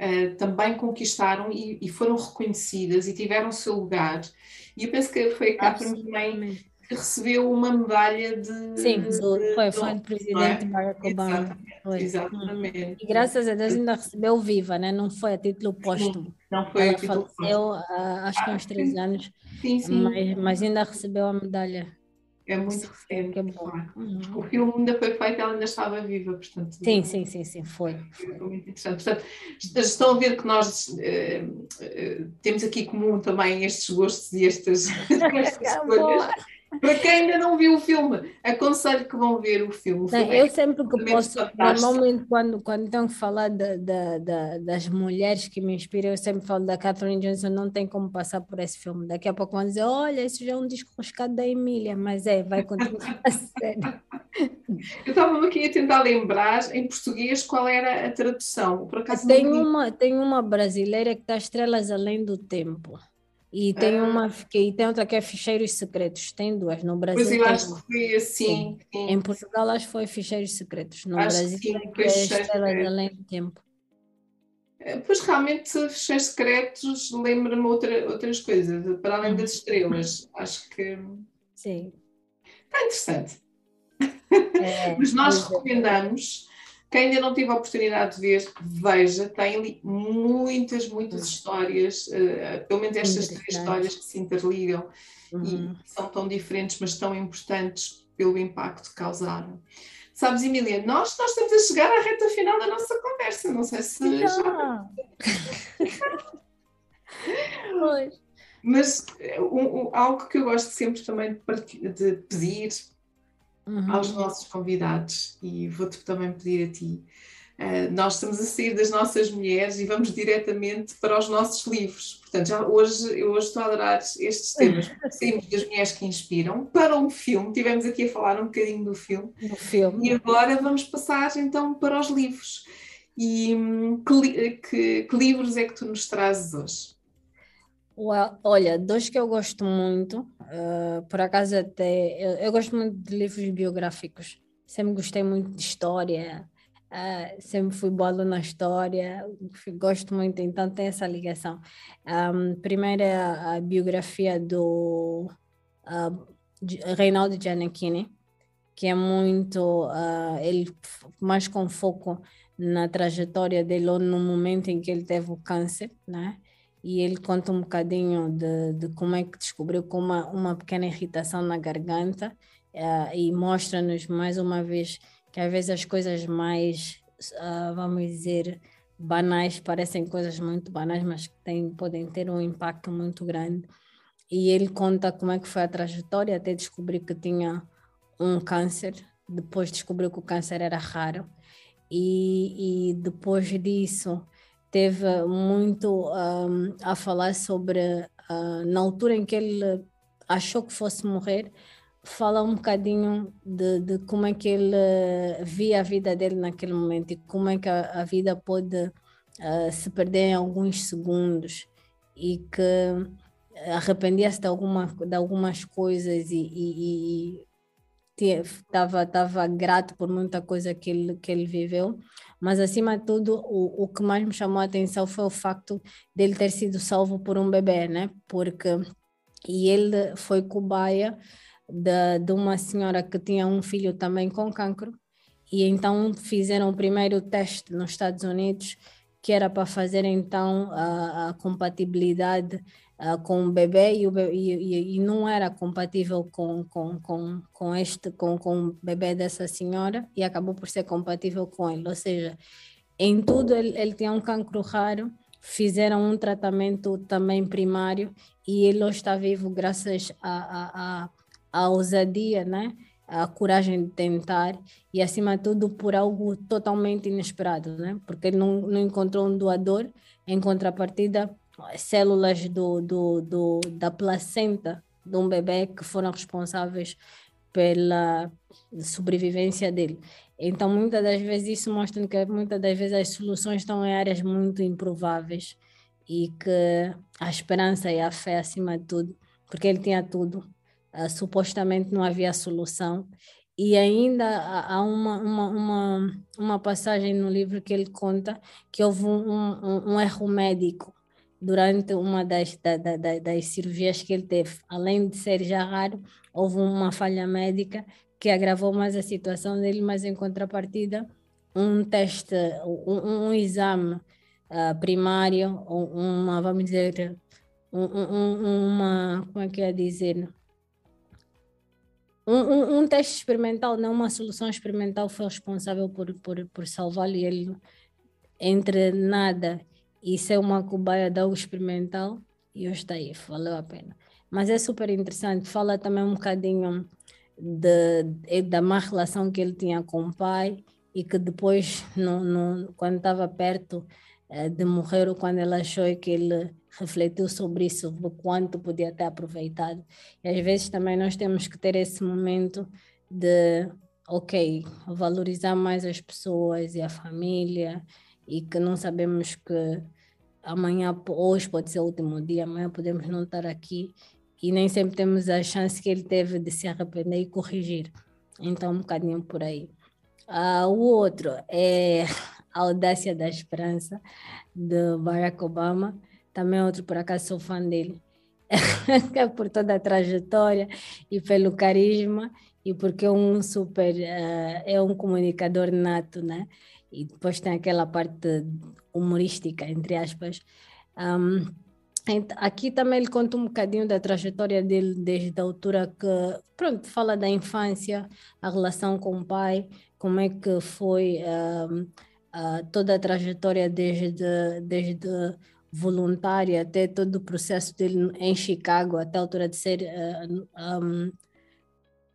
uh, também conquistaram e, e, foram reconhecidas e tiveram o seu lugar. E eu penso que foi a Catherine também que recebeu uma medalha de. Sim, de, foi, foi do presidente é? Barack Obama. Exatamente. Exatamente. E graças a Deus ainda recebeu viva, né? não foi a título póstumo. Não foi Ela a título faleceu, acho que há uns três anos, sim, sim. Mas, mas ainda recebeu a medalha. É muito recente. É. Uhum. O filme ainda foi feito, ela ainda estava viva, portanto. Sim, sim, sim, sim, foi. Foi muito interessante. Portanto, estão a ver que nós uh, uh, temos aqui comum também estes gostos e estas, *laughs* estas *laughs* coisas. Para quem ainda não viu o filme, aconselho que vão ver o filme. O filme não, é eu sempre que posso, normalmente quando, quando tenho que falar de, de, de, das mulheres que me inspiram, eu sempre falo da Catherine Johnson, não tem como passar por esse filme. Daqui a pouco vão dizer, olha, isso já é um disco riscado da Emília, mas é, vai continuar *laughs* a ser. Eu estava aqui a tentar lembrar em português qual era a tradução. Por acaso tem, uma, tem uma brasileira que está Estrelas Além do Tempo. E tem ah. uma e tem outra que é Ficheiros Secretos. Tem duas. No Brasil. Pois eu acho que foi assim. Sim. Em Portugal acho que foi Ficheiros Secretos. No acho Brasil sim, é, é Estrela de Além do Tempo. Eh, pois realmente, Ficheiros Secretos lembra-me outra, outras coisas, para além das estrelas. Acho que. Sim. Está interessante. É, *laughs* Mas nós recomendamos quem ainda não tive a oportunidade de ver, veja, tem ali muitas, muitas histórias, uh, pelo menos estas três histórias que se interligam uhum. e são tão diferentes, mas tão importantes pelo impacto que causaram. Sabes, Emília, nós, nós estamos a chegar à reta final da nossa conversa, não sei se já. pois. *laughs* Mas um, um, algo que eu gosto sempre também de, de pedir uhum. aos nossos convidados e vou-te também pedir a ti. Uh, nós estamos a sair das nossas mulheres e vamos diretamente para os nossos livros. Portanto, já hoje, hoje estou a adorar estes temas. *laughs* Saímos das mulheres que inspiram para um filme. Tivemos aqui a falar um bocadinho do filme. Do filme. E agora vamos passar então para os livros. E hum, que, que, que livros é que tu nos trazes hoje? Olha, dois que eu gosto muito, uh, por acaso até, eu, eu, gosto muito de livros biográficos, sempre gostei muito de história, uh, sempre fui boa na história, gosto muito, então tem essa ligação. Um, primeiro é a, a biografia do uh, Reinaldo Giannichini, que é muito, ele mais com foco na trajetória dele ou no momento em que ele teve o câncer, né? E ele conta um bocadinho de, de como é que descobriu com uma, uma pequena irritação na garganta uh, e mostra-nos mais uma vez que às vezes as coisas mais, uh, vamos dizer, banais parecem coisas muito banais, mas que têm, podem ter um impacto muito grande. E ele conta como é que foi a trajetória até descobrir que tinha um câncer, depois descobriu que o câncer era raro. E, e depois disso, teve muito um, a falar sobre, uh, na altura em que ele achou que fosse morrer, fala um bocadinho de, de, como é que ele via a vida dele naquele momento e como é que a, a vida pode uh, se perder em alguns segundos e que arrependia-se de, alguma, de algumas coisas e, e, estava grato por muita coisa que ele, que ele viveu, mas acima de tudo, o, o que mais me chamou a atenção foi o facto dele ter sido salvo por um bebê, né? Porque e ele foi cobaia de, de uma senhora que tinha um filho também com cancro, e então fizeram o primeiro teste nos Estados Unidos, que era para fazer então a, a compatibilidade uh, com o bebê e, o bebê, e, e, não era compatível com, com, com, com este com, com o bebê dessa senhora e acabou por ser compatível com ele. Ou seja, em tudo ele, ele tinha um cancro raro, fizeram um tratamento também primário e ele hoje está vivo graças à a, a, a, ousadia, né? a coragem de tentar e, acima de tudo, por algo totalmente inesperado, né? porque ele não, não encontrou um doador, em contrapartida, células do, do, do, da placenta de um bebê que foram responsáveis pela sobrevivência dele. Então, muitas das vezes, isso mostra que muitas das vezes as soluções estão em áreas muito improváveis e que a esperança e a fé acima de tudo, porque ele tinha tudo, uh, supostamente não havia solução. E ainda há uma, uma, uma, uma passagem no livro que ele conta que houve um, um, um erro médico durante uma das, da, da, das cirurgias que ele teve. Além de ser já raro, houve uma falha médica que agravou mais a situação dele, mas em contrapartida, um teste, um, um exame uh, primário, uma, vamos dizer, um, um, uma, como é que é dizer? um, teste experimental, não uma solução experimental, foi responsável por, por, por salvá-lo e ele, entre nada e ser uma cobaia de algo experimental, e hoje está aí, valeu a pena. Mas é super interessante, fala também um bocadinho de, da má relação que ele tinha com o pai e que depois, no, no, quando estava perto eh, de morrer ou quando ela achou que ele refletiu sobre isso, o quanto podia ter aproveitado. E às vezes também nós temos que ter esse momento de, ok, valorizar mais as pessoas e a família e que não sabemos que amanhã, hoje pode ser o último dia, amanhã podemos não estar aqui e nem sempre temos a chance que ele teve de se arrepender e corrigir. Então, um bocadinho por aí. Uh, o outro é a audácia da esperança, de Barack Obama. Também outro, por acaso, sou fã dele. *laughs* por toda a trajetória e pelo carisma e porque é um super, uh, é um comunicador nato, né? E depois tem aquela parte humorística, entre aspas. Um, aqui também ele conta um bocadinho da trajetória dele desde a altura que, pronto, fala da infância, a relação com o pai, como é que foi um, toda a trajetória desde, desde voluntária até todo o processo dele em Chicago, até a altura de ser uh, um,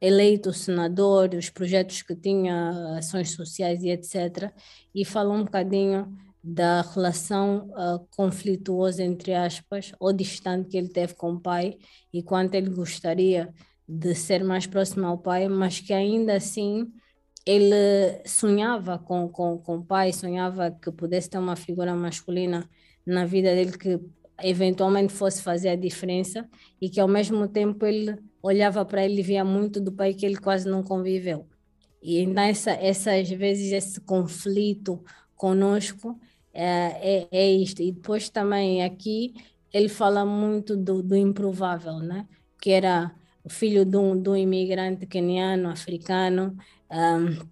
eleito senador, os projetos que tinha, ações sociais e etc. E fala um bocadinho da relação uh, conflituosa, entre aspas, ou distante que ele teve com o pai e quanto ele gostaria de ser mais próximo ao pai, mas que ainda assim ele sonhava com, com, com o pai, sonhava que pudesse ter uma figura masculina na vida dele que eventualmente fosse fazer a diferença e que ao mesmo tempo ele olhava para ele e via muito do pai que ele quase não conviveu. E então essa, essas vezes esse conflito conosco é, é, é isto. E depois também aqui ele fala muito do, do improvável, né? Que era filho de um, de um imigrante keniano, africano, um,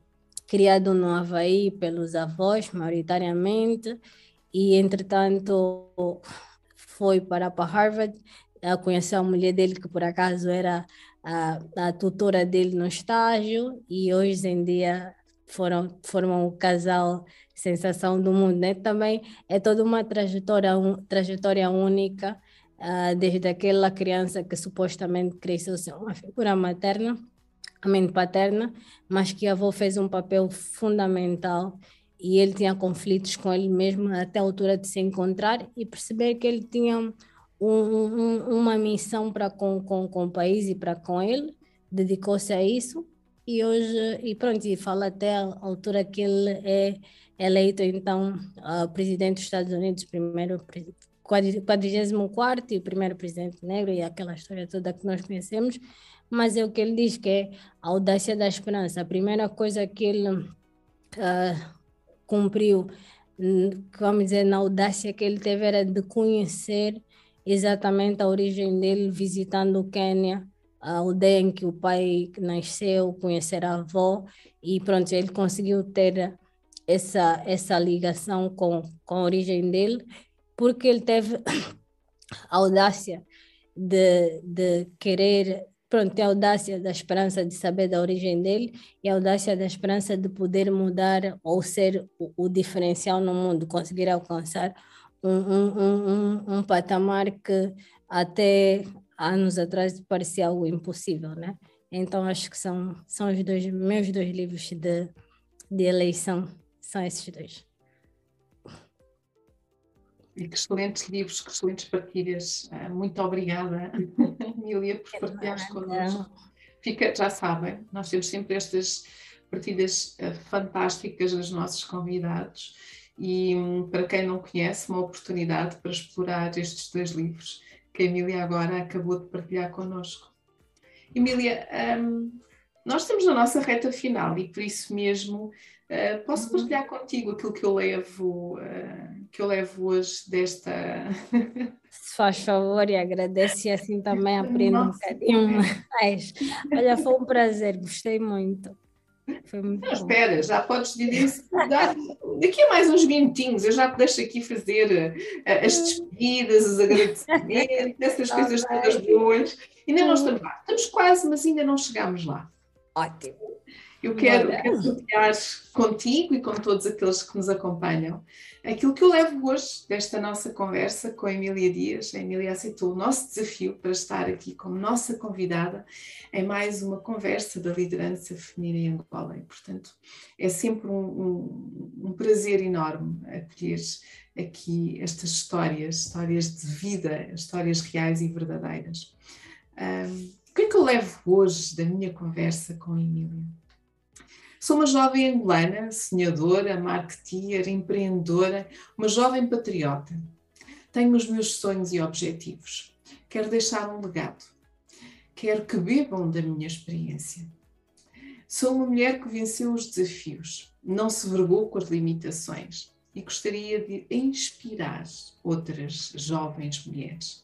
criado no Havaí pelos avós, maioritariamente, e entretanto foi para, para Harvard, conheceu a mulher dele, que por acaso era a, a tutora dele no estágio, e hoje em dia foram, formam o casal sensação do mundo. Né? Também é toda uma trajetória, um, trajetória única, uh, desde aquela criança que supostamente cresceu sem uma figura materna, a paterna, mas que a avó fez um papel fundamental e ele tinha conflitos com ele mesmo até a altura de se encontrar e perceber que ele tinha um, um, uma missão para com, com, com o país e para com ele, dedicou-se a isso e hoje, e pronto, e fala até a altura que ele é eleito então uh, presidente dos Estados Unidos, primeiro 44 e primeiro presidente negro e aquela história toda que nós conhecemos, mas é o que ele diz que é a audácia da esperança. A primeira coisa que ele uh, cumpriu, vamos dizer, na audácia que ele teve era de conhecer exatamente a origem dele, visitando o Quênia, a aldeia em que o pai nasceu, conhecer a avó, e pronto, ele conseguiu ter essa, essa ligação com, com a origem dele, porque ele teve *coughs* a audácia de, de querer, pronto, a audácia da esperança de saber da origem dele e a audácia da esperança de poder mudar ou ser o, o diferencial no mundo, conseguir alcançar um, um, um, um, patamar que até anos atrás parecia algo impossível, né? Então acho que são, são os dois meus dois livros de, de eleição são esses dois. E que excelentes livros, que excelentes partilhas. Ah, muito obrigada, *laughs* Emília, por partilhares connosco. Fica, já sabem, nós temos sempre estas partilhas ah, fantásticas dos nossos convidados e hum, para quem não conhece, uma oportunidade para explorar estes dois livros que a Emília agora acabou de partilhar connosco. Emília, um, nós estamos na nossa reta final e por isso mesmo eh, posso uhum. partilhar contigo aquilo que eu levo, uh, que eu levo hoje desta. *laughs* Se faz favor e agradece e assim também aprendo Nossa. um bocadinho mais. Olha, foi um prazer, gostei muito. Foi muito Não, bom. espera, já podes dizer daqui a mais uns minutinhos, eu já te deixo aqui fazer uh, as despedidas, os agradecimentos, essas *laughs* coisas todas boas. Ainda não estamos lá. Estamos quase, mas ainda não chegamos lá. Ótimo. Eu quero, partilhar contigo e com todos aqueles que nos acompanham aquilo que eu levo hoje desta nossa conversa com a Emília Dias. A Emília aceitou o nosso desafio para estar aqui como nossa convidada em mais uma conversa da liderança feminina em Angola. E, portanto, é sempre um, um- um prazer enorme acolher aqui estas histórias, histórias de vida, histórias reais e verdadeiras. Ahm, o que é que eu levo hoje da minha conversa com a Emília? Sou uma jovem angolana, sonhadora, marketeer, empreendedora, uma jovem patriota. Tenho os meus sonhos e objetivos. Quero deixar um legado. Quero que bebam da minha experiência. Sou uma mulher que venceu os desafios, não se vergou com as limitações e gostaria de inspirar outras jovens mulheres.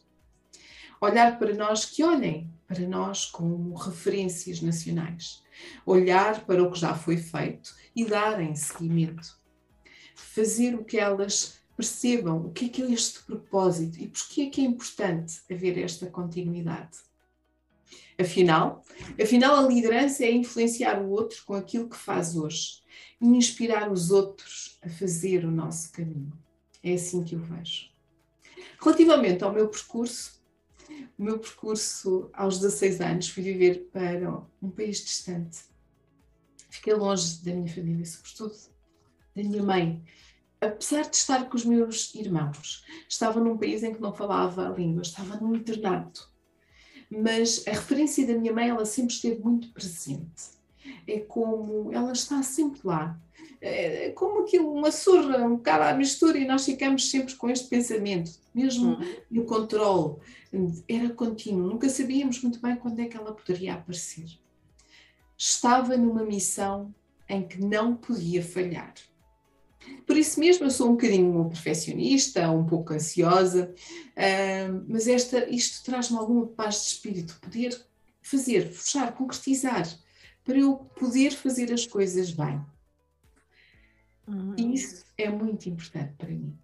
Olhar para nós, que olhem para nós como referências nacionais olhar para o que já foi feito e darem seguimento. Fazer o que elas percebam, o que é que é este propósito e porquê é que é importante haver esta continuidade. Afinal, afinal a liderança é influenciar o outro com aquilo que faz hoje e inspirar os outros a fazer o nosso caminho. É assim que eu vejo. Relativamente ao meu percurso, o meu percurso aos 16 anos fui viver para um país distante. Fiquei longe da minha família, sobretudo da minha mãe. Apesar de estar com os meus irmãos, estava num país em que não falava a língua, estava num internato. Mas a referência da minha mãe, ela sempre esteve muito presente. É como ela está sempre lá. É como aquilo, uma surra, um bocado à mistura, e nós ficamos sempre com este pensamento, mesmo no controle, era contínuo, nunca sabíamos muito bem quando é que ela poderia aparecer. Estava numa missão em que não podia falhar. Por isso mesmo eu sou um bocadinho perfeccionista, um pouco ansiosa, ah, mas esta, isto traz-me alguma paz de espírito, poder fazer, fechar, concretizar, para eu poder fazer as coisas bem. Uhum. Isso é muito importante para mim.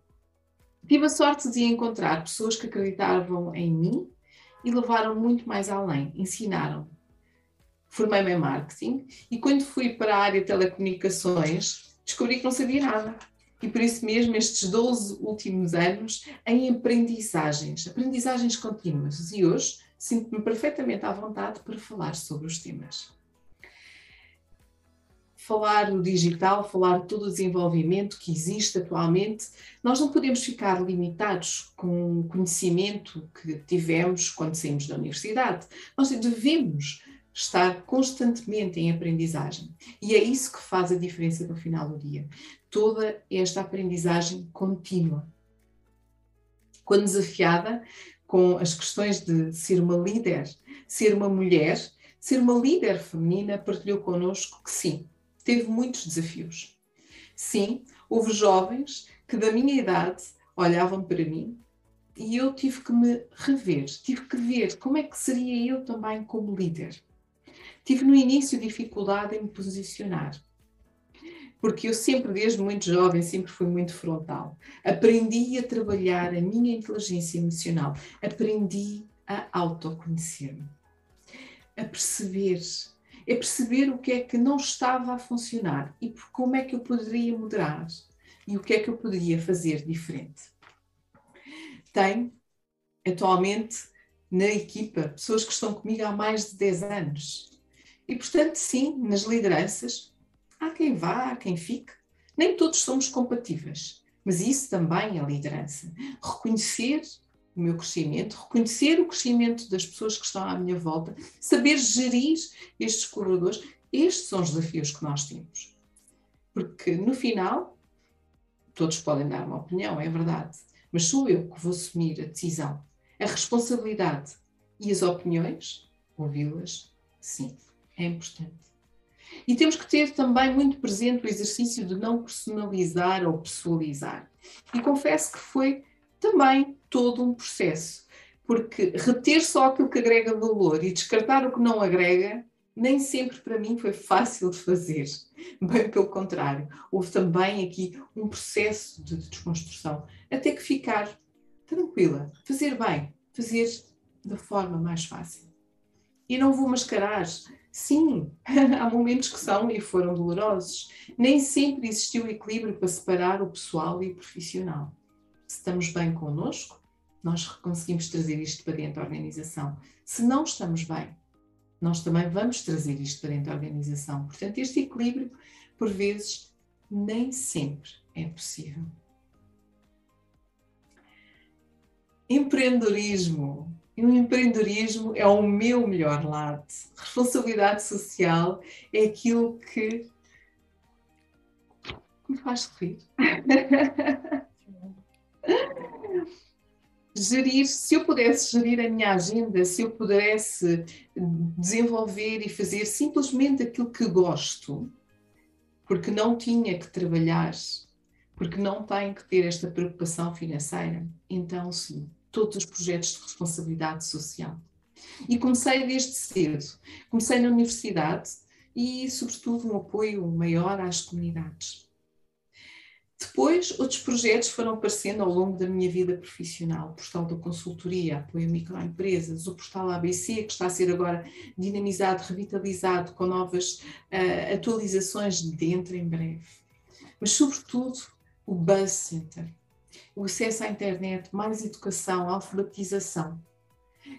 Tive a sorte de encontrar pessoas que acreditavam em mim e levaram muito mais além, ensinaram. Formei-me em marketing e quando fui para a área de telecomunicações descobri que não sabia nada. E por isso mesmo estes 12 últimos anos em aprendizagens, aprendizagens contínuas. E hoje sinto-me perfeitamente à vontade para falar sobre os temas falar o digital, falar todo o desenvolvimento que existe atualmente, nós não podemos ficar limitados com o conhecimento que tivemos quando saímos da universidade. Nós devemos estar constantemente em aprendizagem. E é isso que faz a diferença no final do dia. Toda esta aprendizagem contínua. Quando desafiada com as questões de ser uma líder, ser uma mulher, ser uma líder feminina, partilhou connosco que sim, teve muitos desafios. Sim, houve jovens que da minha idade olhavam para mim e eu tive que me rever, tive que ver como é que seria eu também como líder. Tive no início dificuldade em me posicionar, porque eu sempre, desde muito jovem, sempre fui muito frontal. Aprendi a trabalhar a minha inteligência emocional, aprendi a autoconhecer-me, a perceber é perceber o que é que não estava a funcionar e como é que eu poderia moderar e o que é que eu poderia fazer diferente. Tenho atualmente na equipa pessoas que estão comigo há mais de 10 anos e, portanto, sim, nas lideranças há quem vá, há quem fique. Nem todos somos compatíveis, mas isso também é liderança. Reconhecer o meu crescimento, reconhecer o crescimento das pessoas que estão à minha volta, saber gerir estes corredores. Estes são os desafios que nós temos. Porque no final, todos podem dar uma opinião, é verdade, mas sou eu que vou assumir a decisão, a responsabilidade e as opiniões, ouvi-las, sim, é importante. E temos que ter também muito presente o exercício de não personalizar ou pessoalizar. E confesso que foi também todo um processo, porque reter só aquilo que agrega valor e descartar o que não agrega nem sempre para mim foi fácil de fazer, bem pelo contrário. Houve também aqui um processo de desconstrução, até que ficar tranquila, fazer bem, fazer da forma mais fácil. E não vou mascarar. Sim, *laughs* há momentos que são e foram dolorosos. Nem sempre existiu equilíbrio para separar o pessoal e o profissional. Se estamos bem connosco, nós conseguimos trazer isto para dentro da organização. Se não estamos bem, nós também vamos trazer isto para dentro da organização. Portanto, este equilíbrio, por vezes, nem sempre é possível. Empreendedorismo. E o empreendedorismo é o meu melhor lado. Responsabilidade social é aquilo que me faz rir. *laughs* gerir, se eu pudesse gerir a minha agenda, se eu pudesse desenvolver e fazer simplesmente aquilo que gosto, porque não tinha que trabalhar, porque não tenho que ter esta preocupação financeira, então sim, todos os projetos de responsabilidade social. E comecei desde cedo. Comecei na universidade e, sobretudo, um apoio maior às comunidades. Depois, outros projetos foram aparecendo ao longo da minha vida profissional. O Portal da Consultoria, apoio a microempresas, o Portal ABC, que está a ser agora dinamizado, revitalizado, com novas uh, atualizações dentro em breve. Mas, sobretudo, o Buzz Center. O acesso à internet, mais educação, alfabetização.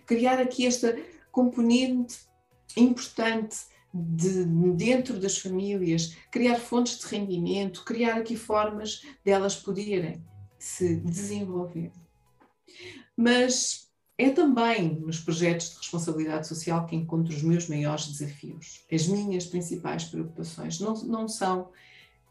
Criar aqui esta componente importante de, dentro das famílias, criar fontes de rendimento, criar aqui formas delas poderem se desenvolver. Mas é também nos projetos de responsabilidade social que encontro os meus maiores desafios, as minhas principais preocupações. Não, não são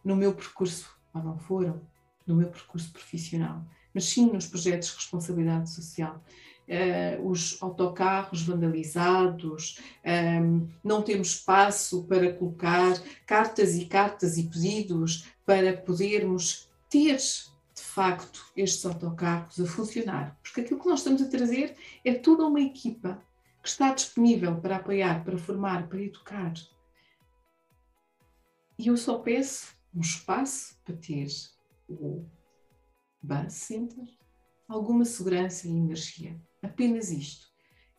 no meu percurso, ou não foram, no meu percurso profissional, mas sim nos projetos de responsabilidade social uh, os autocarros vandalizados, um, ehm, não temos espaço para colocar cartas e cartas e pedidos para podermos ter de facto estes autocarros a funcionar, porque aquilo que nós estamos a trazer é toda uma equipa que está disponível para apoiar, para formar, para educar. E eu só peço um espaço para ter o bus center, alguma segurança e energia. Apenas isto.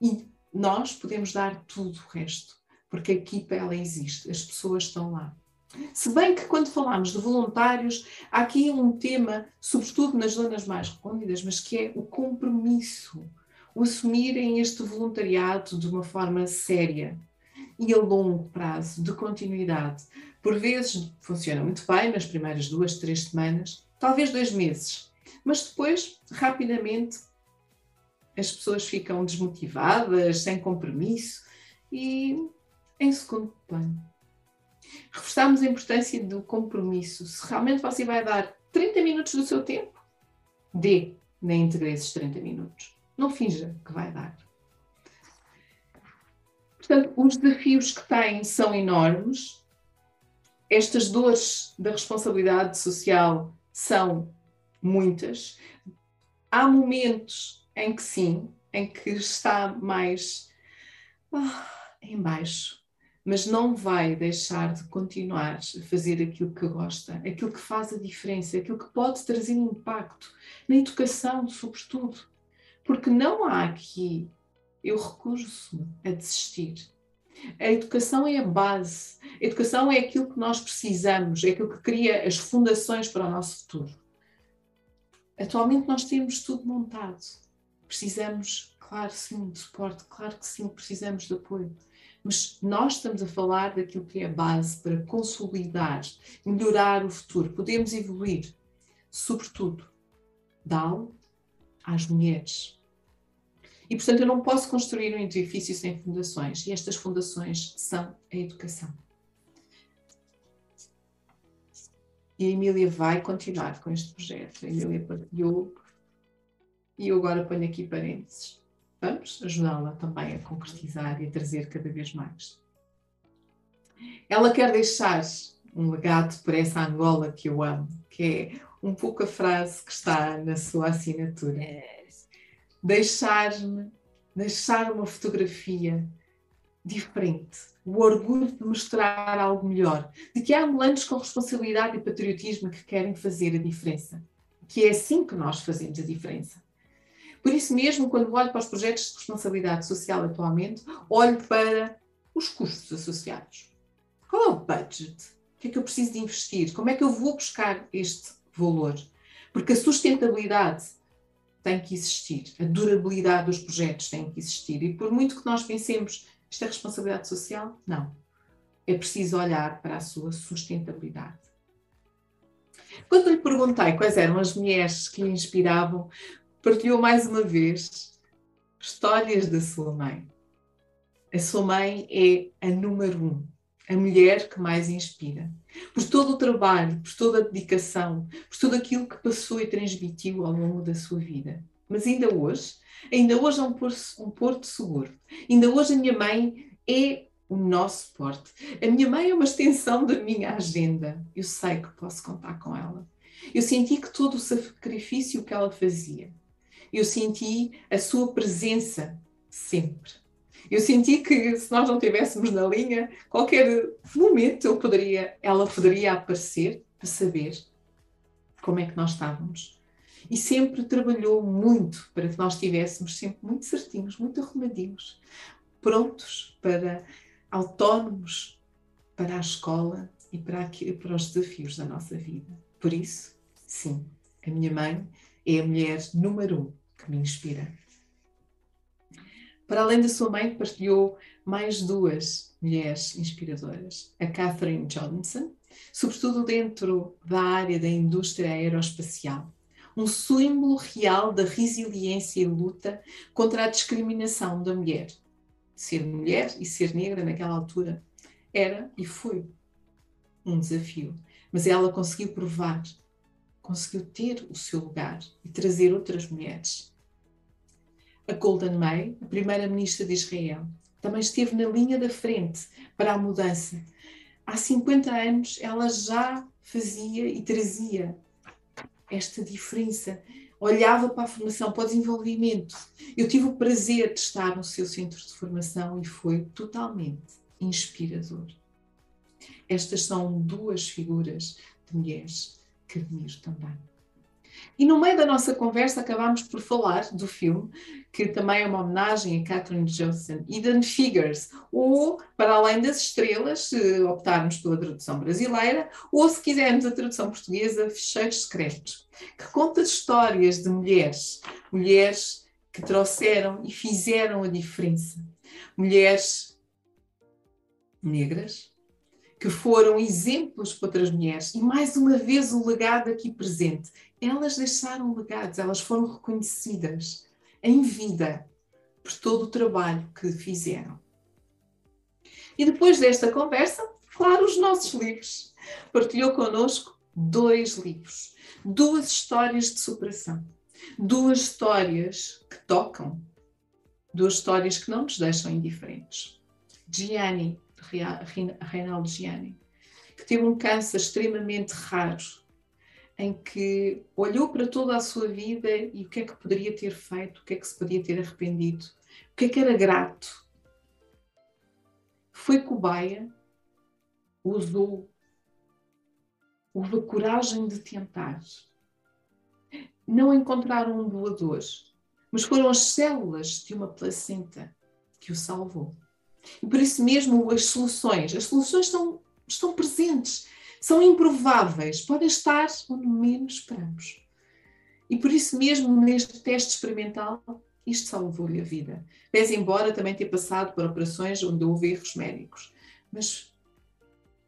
E nós podemos dar tudo o resto, porque a equipa ela existe, as pessoas estão lá. Se bem que quando falamos de voluntários, há aqui um tema, sobretudo nas zonas mais recônditas, mas que é o compromisso, o assumirem este voluntariado de uma forma séria e a longo prazo, de continuidade. Por vezes funciona muito bem nas primeiras duas, três semanas, talvez dois meses, mas depois, rapidamente, as pessoas ficam desmotivadas, sem compromisso e em segundo plano. Reforçamos a importância do compromisso. Se realmente você vai dar 30 minutos do seu tempo, dê na íntegra esses 30 minutos. Não finja que vai dar. Portanto, os desafios que têm são enormes. Estas dores da responsabilidade social são muitas. Há momentos em que sim, em que está mais oh, em baixo, mas não vai deixar de continuar a fazer aquilo que gosta, aquilo que faz a diferença, aquilo que pode trazer impacto na educação, sobretudo. Porque não há aqui, eu recuso a desistir. A educação é a base, a educação é aquilo que nós precisamos, é aquilo que cria as fundações para o nosso futuro. Atualmente nós temos tudo montado Precisamos, claro sim, de suporte, claro que sim, precisamos de apoio. Mas nós estamos a falar daquilo que é a base para consolidar, melhorar o futuro. Podemos evoluir, sobretudo, dá-lo às mulheres. E, portanto, eu não posso construir um edifício sem fundações, e estas fundações são a educação. E a Emília vai continuar com este projeto. A Emília partilhou e eu agora ponho aqui parênteses. Vamos ajudá-la também a concretizar e a trazer cada vez mais. Ela quer deixar um legado para essa Angola que eu amo, que é um pouco a frase que está na sua assinatura. Deixar-me, deixar uma fotografia diferente, o orgulho de mostrar algo melhor, de que há angolanos com responsabilidade e patriotismo que querem fazer a diferença, que é assim que nós fazemos a diferença. Por isso mesmo, quando olho para os projetos de responsabilidade social atualmente, olho para os custos associados. Qual é o budget? O que é que eu preciso de investir? Como é que eu vou buscar este valor? Porque a sustentabilidade tem que existir, a durabilidade dos projetos tem que existir. E por muito que nós pensemos isto é responsabilidade social? Não. É preciso olhar para a sua sustentabilidade. Quando lhe perguntei quais eram as mulheres que lhe inspiravam, partilhou mais uma vez histórias da sua mãe. A sua mãe é a número um, a mulher que mais inspira. Por todo o trabalho, por toda a dedicação, por tudo aquilo que passou e transmitiu ao longo da sua vida. Mas ainda hoje, Ainda hoje é um porto, um porto seguro. Ainda hoje a minha mãe é o nosso porte. A minha mãe é uma extensão da minha agenda. Eu sei que posso contar com ela. Eu senti que todo o sacrifício que ela fazia, eu senti a sua presença sempre. Eu senti que se nós não estivéssemos na linha, qualquer momento eu poderia, ela poderia aparecer para saber como é que nós estávamos e sempre trabalhou muito para que nós estivéssemos sempre muito certinhos, muito arrumadinhos, prontos para autónomos para a escola e para, aqui, para os desafios da nossa vida. Por isso, sim, a minha mãe é a mulher número um que me inspira. Para além da sua mãe, partilhou mais duas mulheres inspiradoras. A Catherine Johnson, sobretudo dentro da área da indústria aeroespacial, um símbolo real da resiliência e luta contra a discriminação da mulher. Ser mulher e ser negra naquela altura era e foi um desafio. Mas ela conseguiu provar, conseguiu ter o seu lugar e trazer outras mulheres. A Golden May, a primeira-ministra de Israel, também esteve na linha da frente para a mudança. Há 50 anos ela já fazia e trazia esta diferença. Olhava para a formação, para o desenvolvimento. Eu tive o prazer de estar no seu centro de formação e foi totalmente inspirador. Estas são duas figuras de mulheres admiro também. E no meio da nossa conversa acabámos por falar do filme, que também é uma homenagem a Catherine Johnson, Hidden Figures, ou Para Além das Estrelas, se optarmos pela tradução brasileira, ou se quisermos a tradução portuguesa, Fecheiros Secretos, que conta histórias de mulheres, mulheres que trouxeram e fizeram a diferença. Mulheres negras, que foram exemplos para outras mulheres. E mais uma vez o legado aqui presente elas deixaram legados, elas foram reconhecidas em vida por todo o trabalho que fizeram. E depois desta conversa, claro, os nossos livros. Partilhou connosco dois livros, duas histórias de superação, duas histórias que tocam, duas histórias que não nos deixam indiferentes. Gianni, Reinaldo Gianni, que teve um câncer extremamente raro, em que olhou para toda a sua vida e o que é que poderia ter feito, o que é que se podia ter arrependido, o que é que era grato. Foi cobaia, usou, houve a coragem de tentar. Não encontraram um doador, mas foram as células de uma placenta que o salvou. E por isso mesmo as soluções, as soluções estão, estão presentes são improváveis, podem estar onde menos esperamos. E por isso mesmo, neste teste experimental, isto salvou-lhe a vida. Pese embora também ter passado por operações onde houve erros médicos. Mas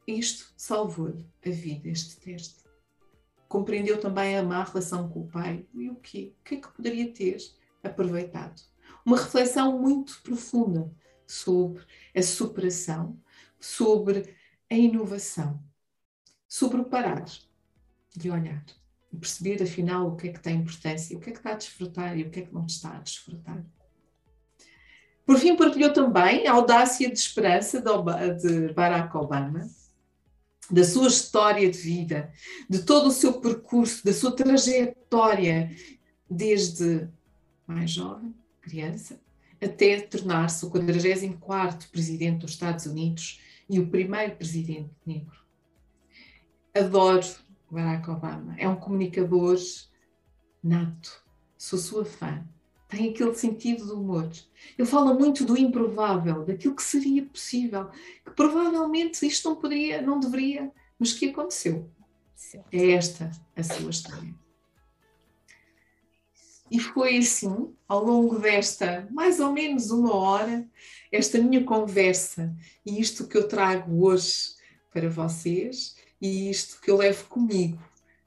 isto salvou-lhe a vida, este teste. Compreendeu também a má relação com o pai e o quê? O que é que poderia ter aproveitado? Uma reflexão muito profunda sobre a superação, sobre a inovação sobre o parar de olhar e perceber afinal o que é que tem importância, o que é que está a desfrutar e o que é que não está a desfrutar. Por fim, partilhou também a audácia de esperança de Barack Obama, da sua história de vida, de todo o seu percurso, da sua trajetória, desde mais jovem, criança, até tornar-se o 44º presidente dos Estados Unidos e o primeiro presidente negro. Adoro Barack Obama, é um comunicador nato, sou sua fã, tem aquele sentido do humor. Ele fala muito do improvável, daquilo que seria possível, que provavelmente isto não poderia, não deveria, mas que aconteceu. É esta a sua história. E foi assim, ao longo desta mais ou menos uma hora, esta minha conversa e isto que eu trago hoje para vocês e isto que eu levo comigo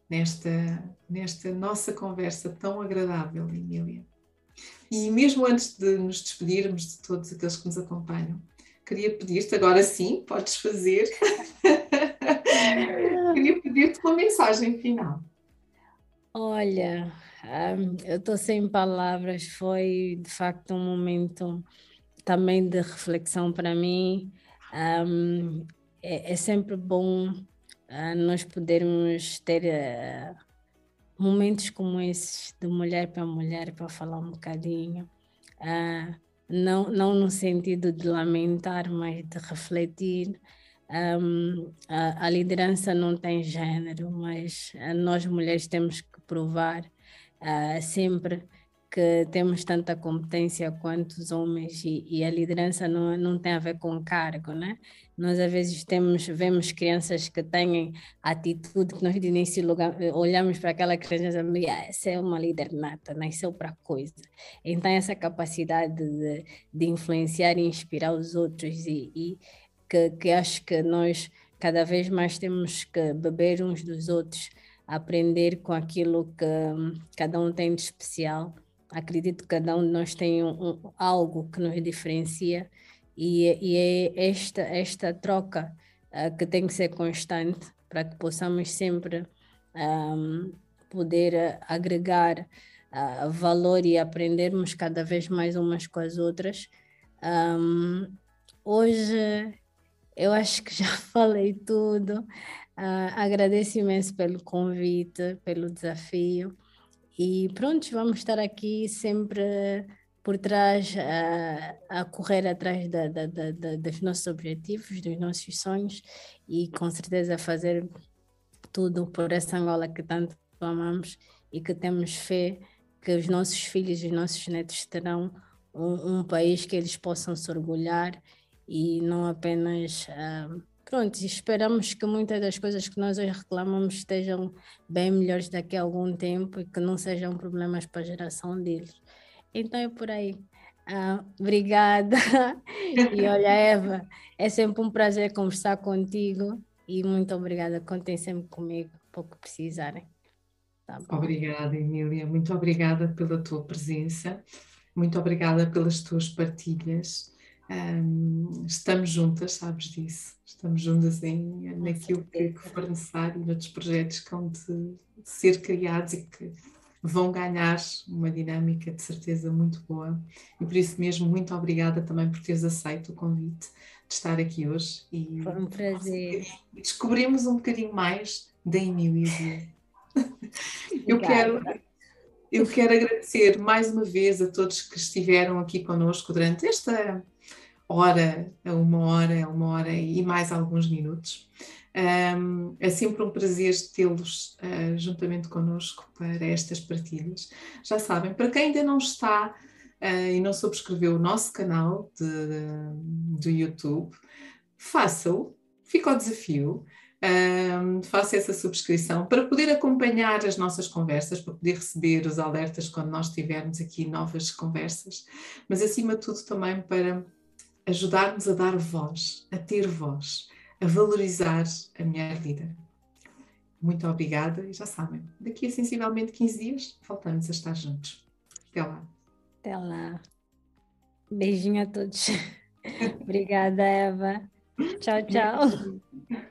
nesta, nesta nossa conversa tão agradável, Emília. E mesmo antes de nos despedirmos de todos aqueles que nos acompanham, queria pedir-te, agora sim, podes fazer, *laughs* queria pedir-te uma mensagem final. Olha, um, eu estou sem palavras, foi de facto um momento também de reflexão para mim. Um, é, é, sempre bom uh, nós podermos ter uh, momentos como esses, de mulher para mulher, para falar um bocadinho. Uh, não, não no sentido de lamentar, mas de refletir. Um, a, a, liderança não tem gênero, mas nós mulheres temos que provar uh, sempre que temos tanta competência quanto os homens e, e, a liderança não, não tem a ver com cargo, né? Nós às vezes temos, vemos crianças que têm atitude que nós de início lugar, olhamos para aquela criança e dizemos, ah, essa é uma líder nata, nasceu para coisa. Então essa capacidade de, de influenciar e inspirar os outros e, e que, que acho que nós cada vez mais temos que beber uns dos outros aprender com aquilo que hum, cada um tem de especial. Acredito que cada um de nós tem um, um, algo que nos diferencia e, e é esta, esta troca uh, que tem que ser constante para que possamos sempre um, poder agregar uh, valor e aprendermos cada vez mais umas com as outras. Um, hoje eu acho que já *laughs* falei tudo. Uh, agradeço imenso pelo convite, pelo desafio. E pronto, vamos estar aqui sempre por trás, uh, a correr atrás da, da, da, dos nossos objetivos, dos nossos sonhos e com certeza fazer tudo por essa Angola que tanto amamos e que temos fé que os nossos filhos e os nossos netos terão um, um país que eles possam se orgulhar e não apenas. Uh, pronto, esperamos que muitas das coisas que nós hoje reclamamos estejam bem melhores daqui a algum tempo e que não sejam problemas para a geração deles. Então é por aí. Ah, obrigada. *laughs* E olha, Eva, é sempre um prazer conversar contigo e muito obrigada. Contem sempre comigo, pouco precisarem. Tá obrigada, Emília. Muito obrigada pela tua presença. Muito obrigada pelas tuas partilhas. Um, estamos juntas, sabes disso. Estamos juntas em, naquilo que, for necessário, noutros projetos que vão de, de ser criados e que vão ganhar uma dinâmica de certeza muito boa. E por isso mesmo, muito obrigada também por teres aceito o convite de estar aqui hoje. E Foi um prazer. Descobrimos um bocadinho mais da Emília. *laughs* Eu quero eu quero agradecer mais uma vez a todos que estiveram aqui conosco durante esta hora, uma hora, uma hora e mais alguns minutos. Um, é sempre um prazer tê-los uh, juntamente connosco para estas partilhas. Já sabem, para quem ainda não está uh, e não subscreveu o nosso canal de, do YouTube, faça-o, fica o desafio. Um, faça essa subscrição para poder acompanhar as nossas conversas, para poder receber os alertas quando nós tivermos aqui novas conversas, mas acima de tudo também para ajudar-nos a dar voz, a ter voz, a valorizar a mulher líder. Muito obrigada e já sabem, daqui a sensivelmente 15 dias voltamos a estar juntos. Até lá. Até lá. Beijinho a todos. *laughs* Obrigada, Eva. Tchau, tchau.